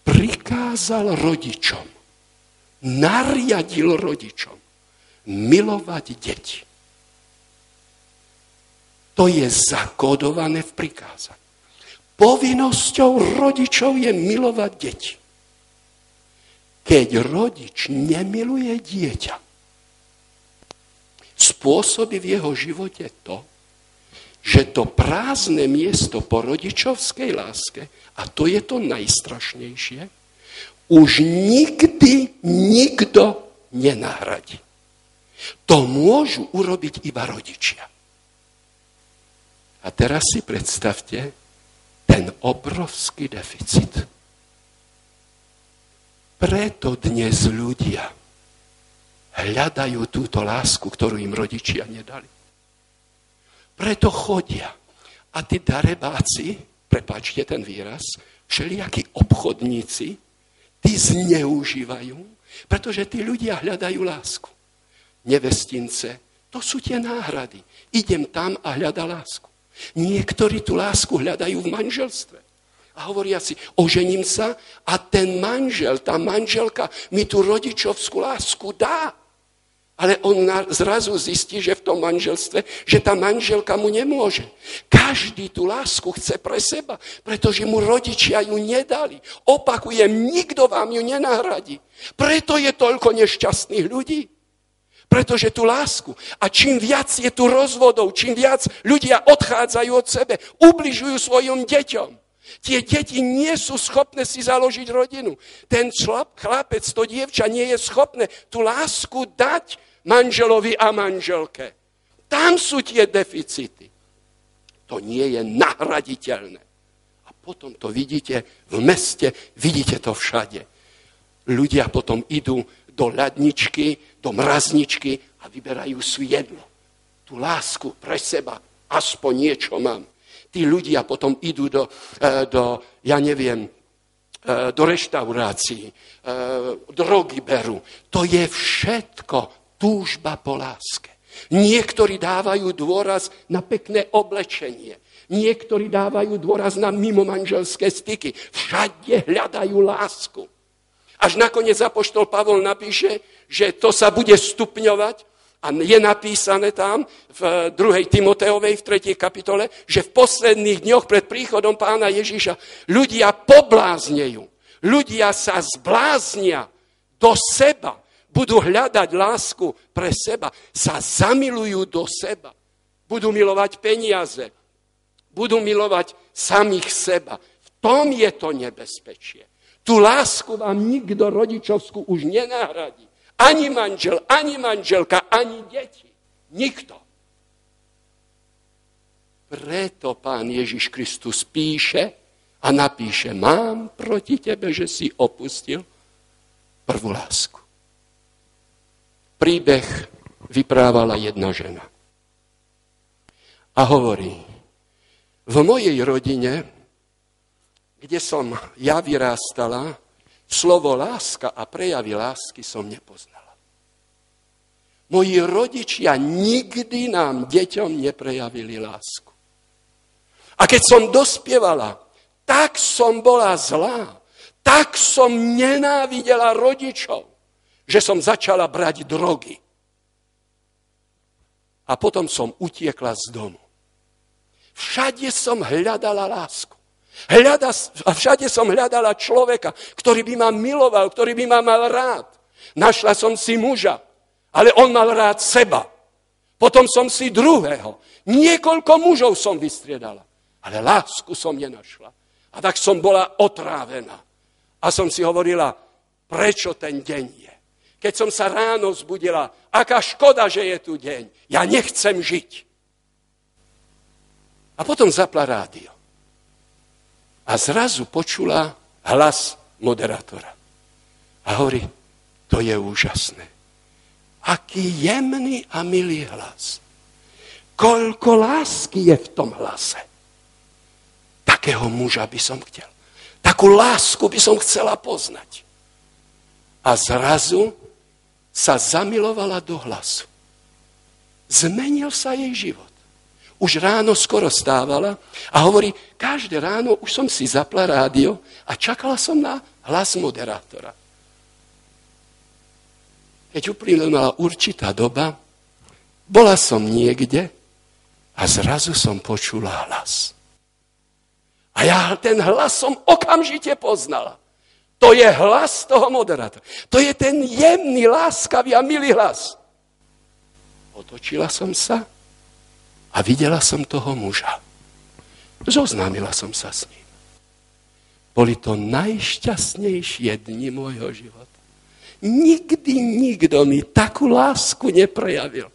Speaker 1: prikázal rodičom, nariadil rodičom milovať deti. To je zakódované v prikázaní. Povinnosťou rodičov je milovať deti. Keď rodič nemiluje dieťa, spôsobí v jeho živote to, že to prázdne miesto po rodičovskej láske, a to je to najstrašnejšie, už nikdy nikto nenahradí. To môžu urobiť iba rodičia. A teraz si predstavte, ten obrovský deficit. Preto dnes ľudia hľadajú túto lásku, ktorú im rodičia nedali. Preto chodia. A tí darebáci, prepáčte ten výraz, všelijakí obchodníci, tí zneužívajú, pretože tí ľudia hľadajú lásku. Nevestince, to sú tie náhrady. Idem tam a hľada lásku. Niektorí tú lásku hľadajú v manželstve. A hovoria si, ožením sa a ten manžel, tá manželka mi tú rodičovskú lásku dá. Ale on zrazu zistí, že v tom manželstve, že tá manželka mu nemôže. Každý tú lásku chce pre seba, pretože mu rodičia ju nedali. Opakujem, nikto vám ju nenahradí. Preto je toľko nešťastných ľudí. Pretože tú lásku. A čím viac je tu rozvodov, čím viac ľudia odchádzajú od sebe, ubližujú svojim deťom. Tie deti nie sú schopné si založiť rodinu. Ten chlap, chlapec, to dievča nie je schopné tú lásku dať manželovi a manželke. Tam sú tie deficity. To nie je nahraditeľné. A potom to vidíte v meste, vidíte to všade. Ľudia potom idú do ľadničky, do mrazničky a vyberajú si jedlo. Tú lásku pre seba, aspoň niečo mám. Tí ľudia potom idú do, e, do ja neviem, e, do reštaurácií, e, drogy berú. To je všetko túžba po láske. Niektorí dávajú dôraz na pekné oblečenie. Niektorí dávajú dôraz na mimomanželské styky. Všade hľadajú lásku. Až nakoniec Apoštol Pavol napíše, že to sa bude stupňovať a je napísané tam v 2. Timoteovej v 3. kapitole, že v posledných dňoch pred príchodom pána Ježíša ľudia pobláznejú. Ľudia sa zbláznia do seba, budú hľadať lásku pre seba, sa zamilujú do seba. Budú milovať peniaze, budú milovať samých seba. V tom je to nebezpečie. Tu lásku vám nikto rodičovskú už nenahradí. Ani manžel, ani manželka, ani deti. Nikto. Preto pán Ježiš Kristus píše a napíše, mám proti tebe, že si opustil prvú lásku. Príbeh vyprávala jedna žena. A hovorí, v mojej rodine, kde som ja vyrástala, slovo láska a prejavy lásky som nepoznala. Moji rodičia nikdy nám deťom neprejavili lásku. A keď som dospievala, tak som bola zlá, tak som nenávidela rodičov, že som začala brať drogy. A potom som utiekla z domu. Všade som hľadala lásku. Hľada, a všade som hľadala človeka, ktorý by ma miloval, ktorý by ma mal rád. Našla som si muža, ale on mal rád seba. Potom som si druhého. Niekoľko mužov som vystriedala. Ale lásku som nenašla. A tak som bola otrávená. A som si hovorila, prečo ten deň je. Keď som sa ráno zbudila, aká škoda, že je tu deň. Ja nechcem žiť. A potom zapla rádio. A zrazu počula hlas moderátora. A hovorí, to je úžasné aký jemný a milý hlas. Koľko lásky je v tom hlase. Takého muža by som chcel. Takú lásku by som chcela poznať. A zrazu sa zamilovala do hlasu. Zmenil sa jej život. Už ráno skoro stávala a hovorí, každé ráno už som si zapla rádio a čakala som na hlas moderátora. Keď uplynula určitá doba, bola som niekde a zrazu som počula hlas. A ja ten hlas som okamžite poznala. To je hlas toho moderátora. To je ten jemný, láskavý a milý hlas. Otočila som sa a videla som toho muža. Zoznámila som sa s ním. Boli to najšťastnejšie dni môjho života. Nikdy nikto mi takú lásku neprejavil,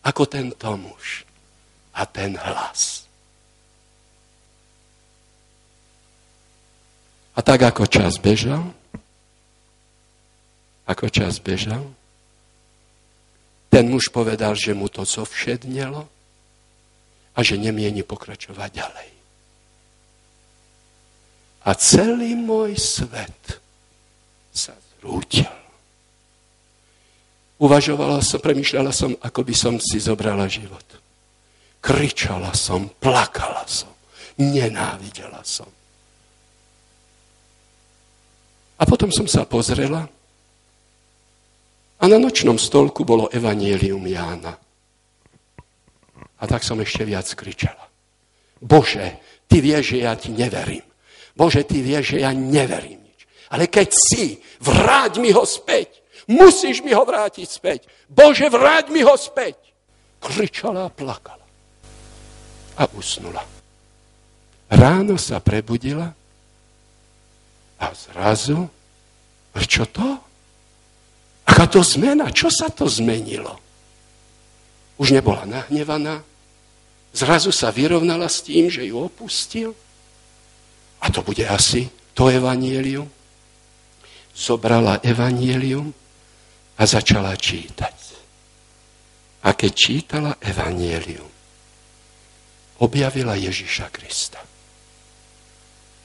Speaker 1: ako tento muž a ten hlas. A tak ako čas bežal, ako čas bežal, ten muž povedal, že mu to zovšednelo a že nemieni pokračovať ďalej. A celý môj svet sa zrútil. Uvažovala som, premyšľala som, ako by som si zobrala život. Kričala som, plakala som, nenávidela som. A potom som sa pozrela a na nočnom stolku bolo Evangelium Jána. A tak som ešte viac kričala. Bože, ty vieš, že ja ti neverím. Bože, ty vieš, že ja neverím nič. Ale keď si, vráť mi ho späť. Musíš mi ho vrátiť späť. Bože, vráť mi ho späť. Kričala a plakala. A usnula. Ráno sa prebudila a zrazu, čo to? Aká to zmena? Čo sa to zmenilo? Už nebola nahnevaná, zrazu sa vyrovnala s tým, že ju opustil. A to bude asi to evanielium. Zobrala evanielium a začala čítať. A keď čítala Evangelium, objavila Ježiša Krista.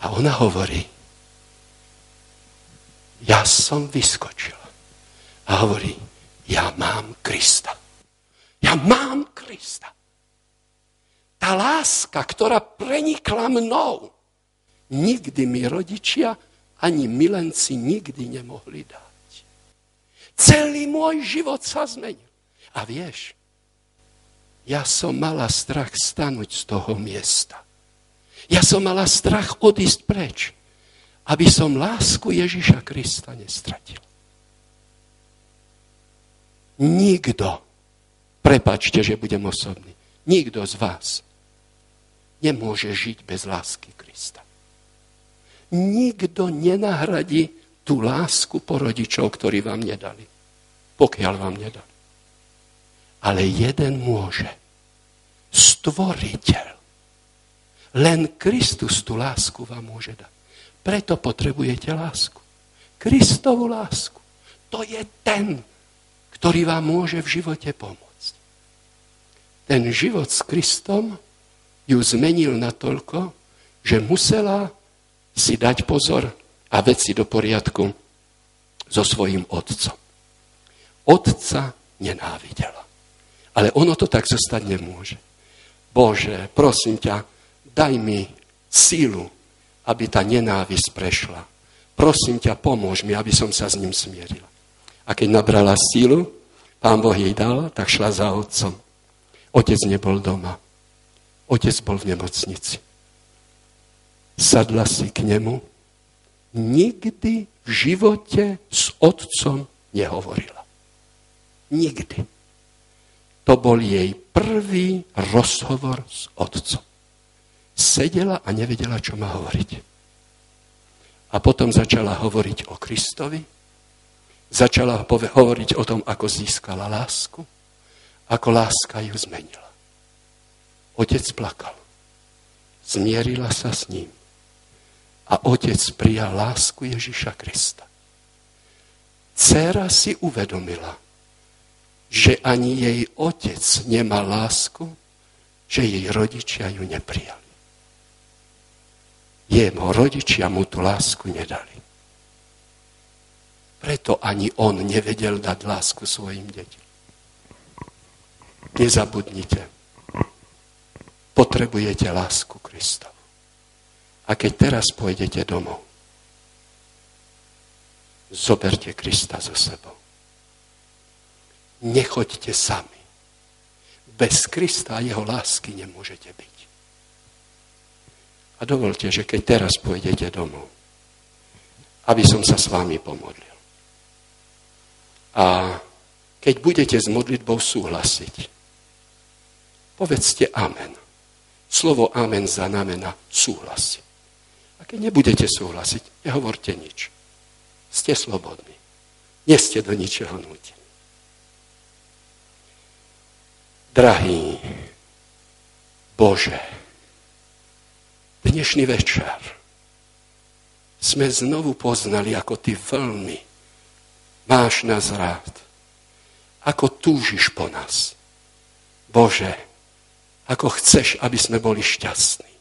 Speaker 1: A ona hovorí, ja som vyskočila. A hovorí, ja mám Krista. Ja mám Krista. Tá láska, ktorá prenikla mnou, nikdy mi rodičia ani milenci nikdy nemohli dať. Celý môj život sa zmenil. A vieš, ja som mala strach stanúť z toho miesta. Ja som mala strach odísť preč. Aby som lásku Ježiša Krista nestratil. Nikto, prepačte, že budem osobný, nikto z vás nemôže žiť bez lásky Krista. Nikto nenahradí tú lásku po rodičov, ktorí vám nedali. Pokiaľ vám nedali. Ale jeden môže. Stvoriteľ. Len Kristus tú lásku vám môže dať. Preto potrebujete lásku. Kristovú lásku. To je ten, ktorý vám môže v živote pomôcť. Ten život s Kristom ju zmenil natoľko, že musela si dať pozor a veci do poriadku so svojím otcom. Otca nenávidela. Ale ono to tak zostať nemôže. Bože, prosím ťa, daj mi sílu, aby tá nenávisť prešla. Prosím ťa, pomôž mi, aby som sa s ním smierila. A keď nabrala sílu, pán Boh jej dal, tak šla za otcom. Otec nebol doma. Otec bol v nemocnici. Sadla si k nemu. Nikdy v živote s otcom nehovorila. Nikdy. To bol jej prvý rozhovor s otcom. Sedela a nevedela, čo má hovoriť. A potom začala hovoriť o Kristovi, Začala hovoriť o tom, ako získala lásku, ako láska ju zmenila. Otec plakal. Zmierila sa s ním. A otec prijal lásku Ježiša Krista. Cera si uvedomila, že ani jej otec nemá lásku, že jej rodičia ju neprijali. Jeho rodičia mu tú lásku nedali. Preto ani on nevedel dať lásku svojim deťom. Nezabudnite. Potrebujete lásku Kristovu. A keď teraz pôjdete domov, zoberte Krista so sebou. Nechoďte sami. Bez Krista a jeho lásky nemôžete byť. A dovolte, že keď teraz pôjdete domov, aby som sa s vami pomodlil. A keď budete s modlitbou súhlasiť, povedzte amen. Slovo amen znamená súhlasiť. A keď nebudete súhlasiť, nehovorte nič. Ste slobodní. Nie ste do ničeho nutení. Drahý Bože, dnešný večer sme znovu poznali, ako Ty veľmi máš nás rád. Ako túžiš po nás. Bože, ako chceš, aby sme boli šťastní.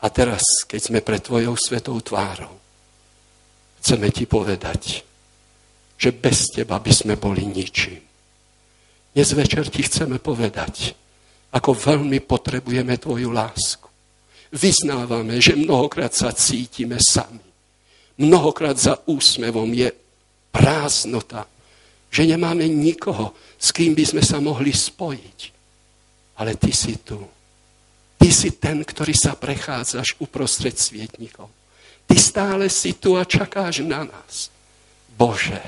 Speaker 1: A teraz, keď sme pred Tvojou svetou tvárou, chceme Ti povedať, že bez Teba by sme boli ničím. Dnes večer Ti chceme povedať, ako veľmi potrebujeme Tvoju lásku. Vyznávame, že mnohokrát sa cítime sami. Mnohokrát za úsmevom je prázdnota, že nemáme nikoho, s kým by sme sa mohli spojiť. Ale ty si tu. Ty si ten, ktorý sa prechádzaš uprostred svietnikov. Ty stále si tu a čakáš na nás. Bože,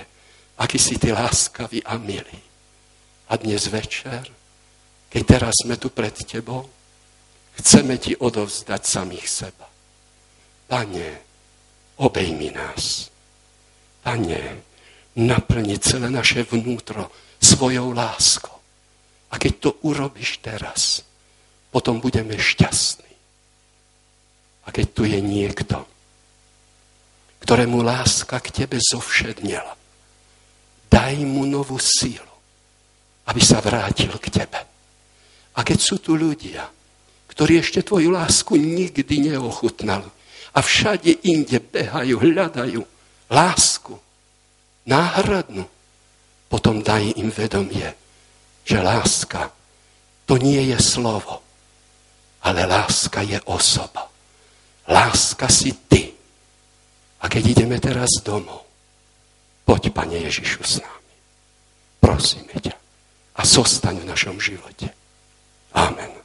Speaker 1: aký si ty láskavý a milý. A dnes večer, keď teraz sme tu pred tebou, chceme ti odovzdať samých seba. Pane, obejmi nás. Pane, naplniť celé naše vnútro svojou láskou. A keď to urobíš teraz, potom budeme šťastní. A keď tu je niekto, ktorému láska k tebe zovšednela, daj mu novú sílu, aby sa vrátil k tebe. A keď sú tu ľudia, ktorí ešte tvoju lásku nikdy neochutnali a všade inde behajú, hľadajú lásku, náhradnú, potom daj im vedomie, že láska to nie je slovo, ale láska je osoba. Láska si ty. A keď ideme teraz domov, poď, Pane Ježišu, s nami. Prosíme ťa. A zostaň v našom živote. Amen.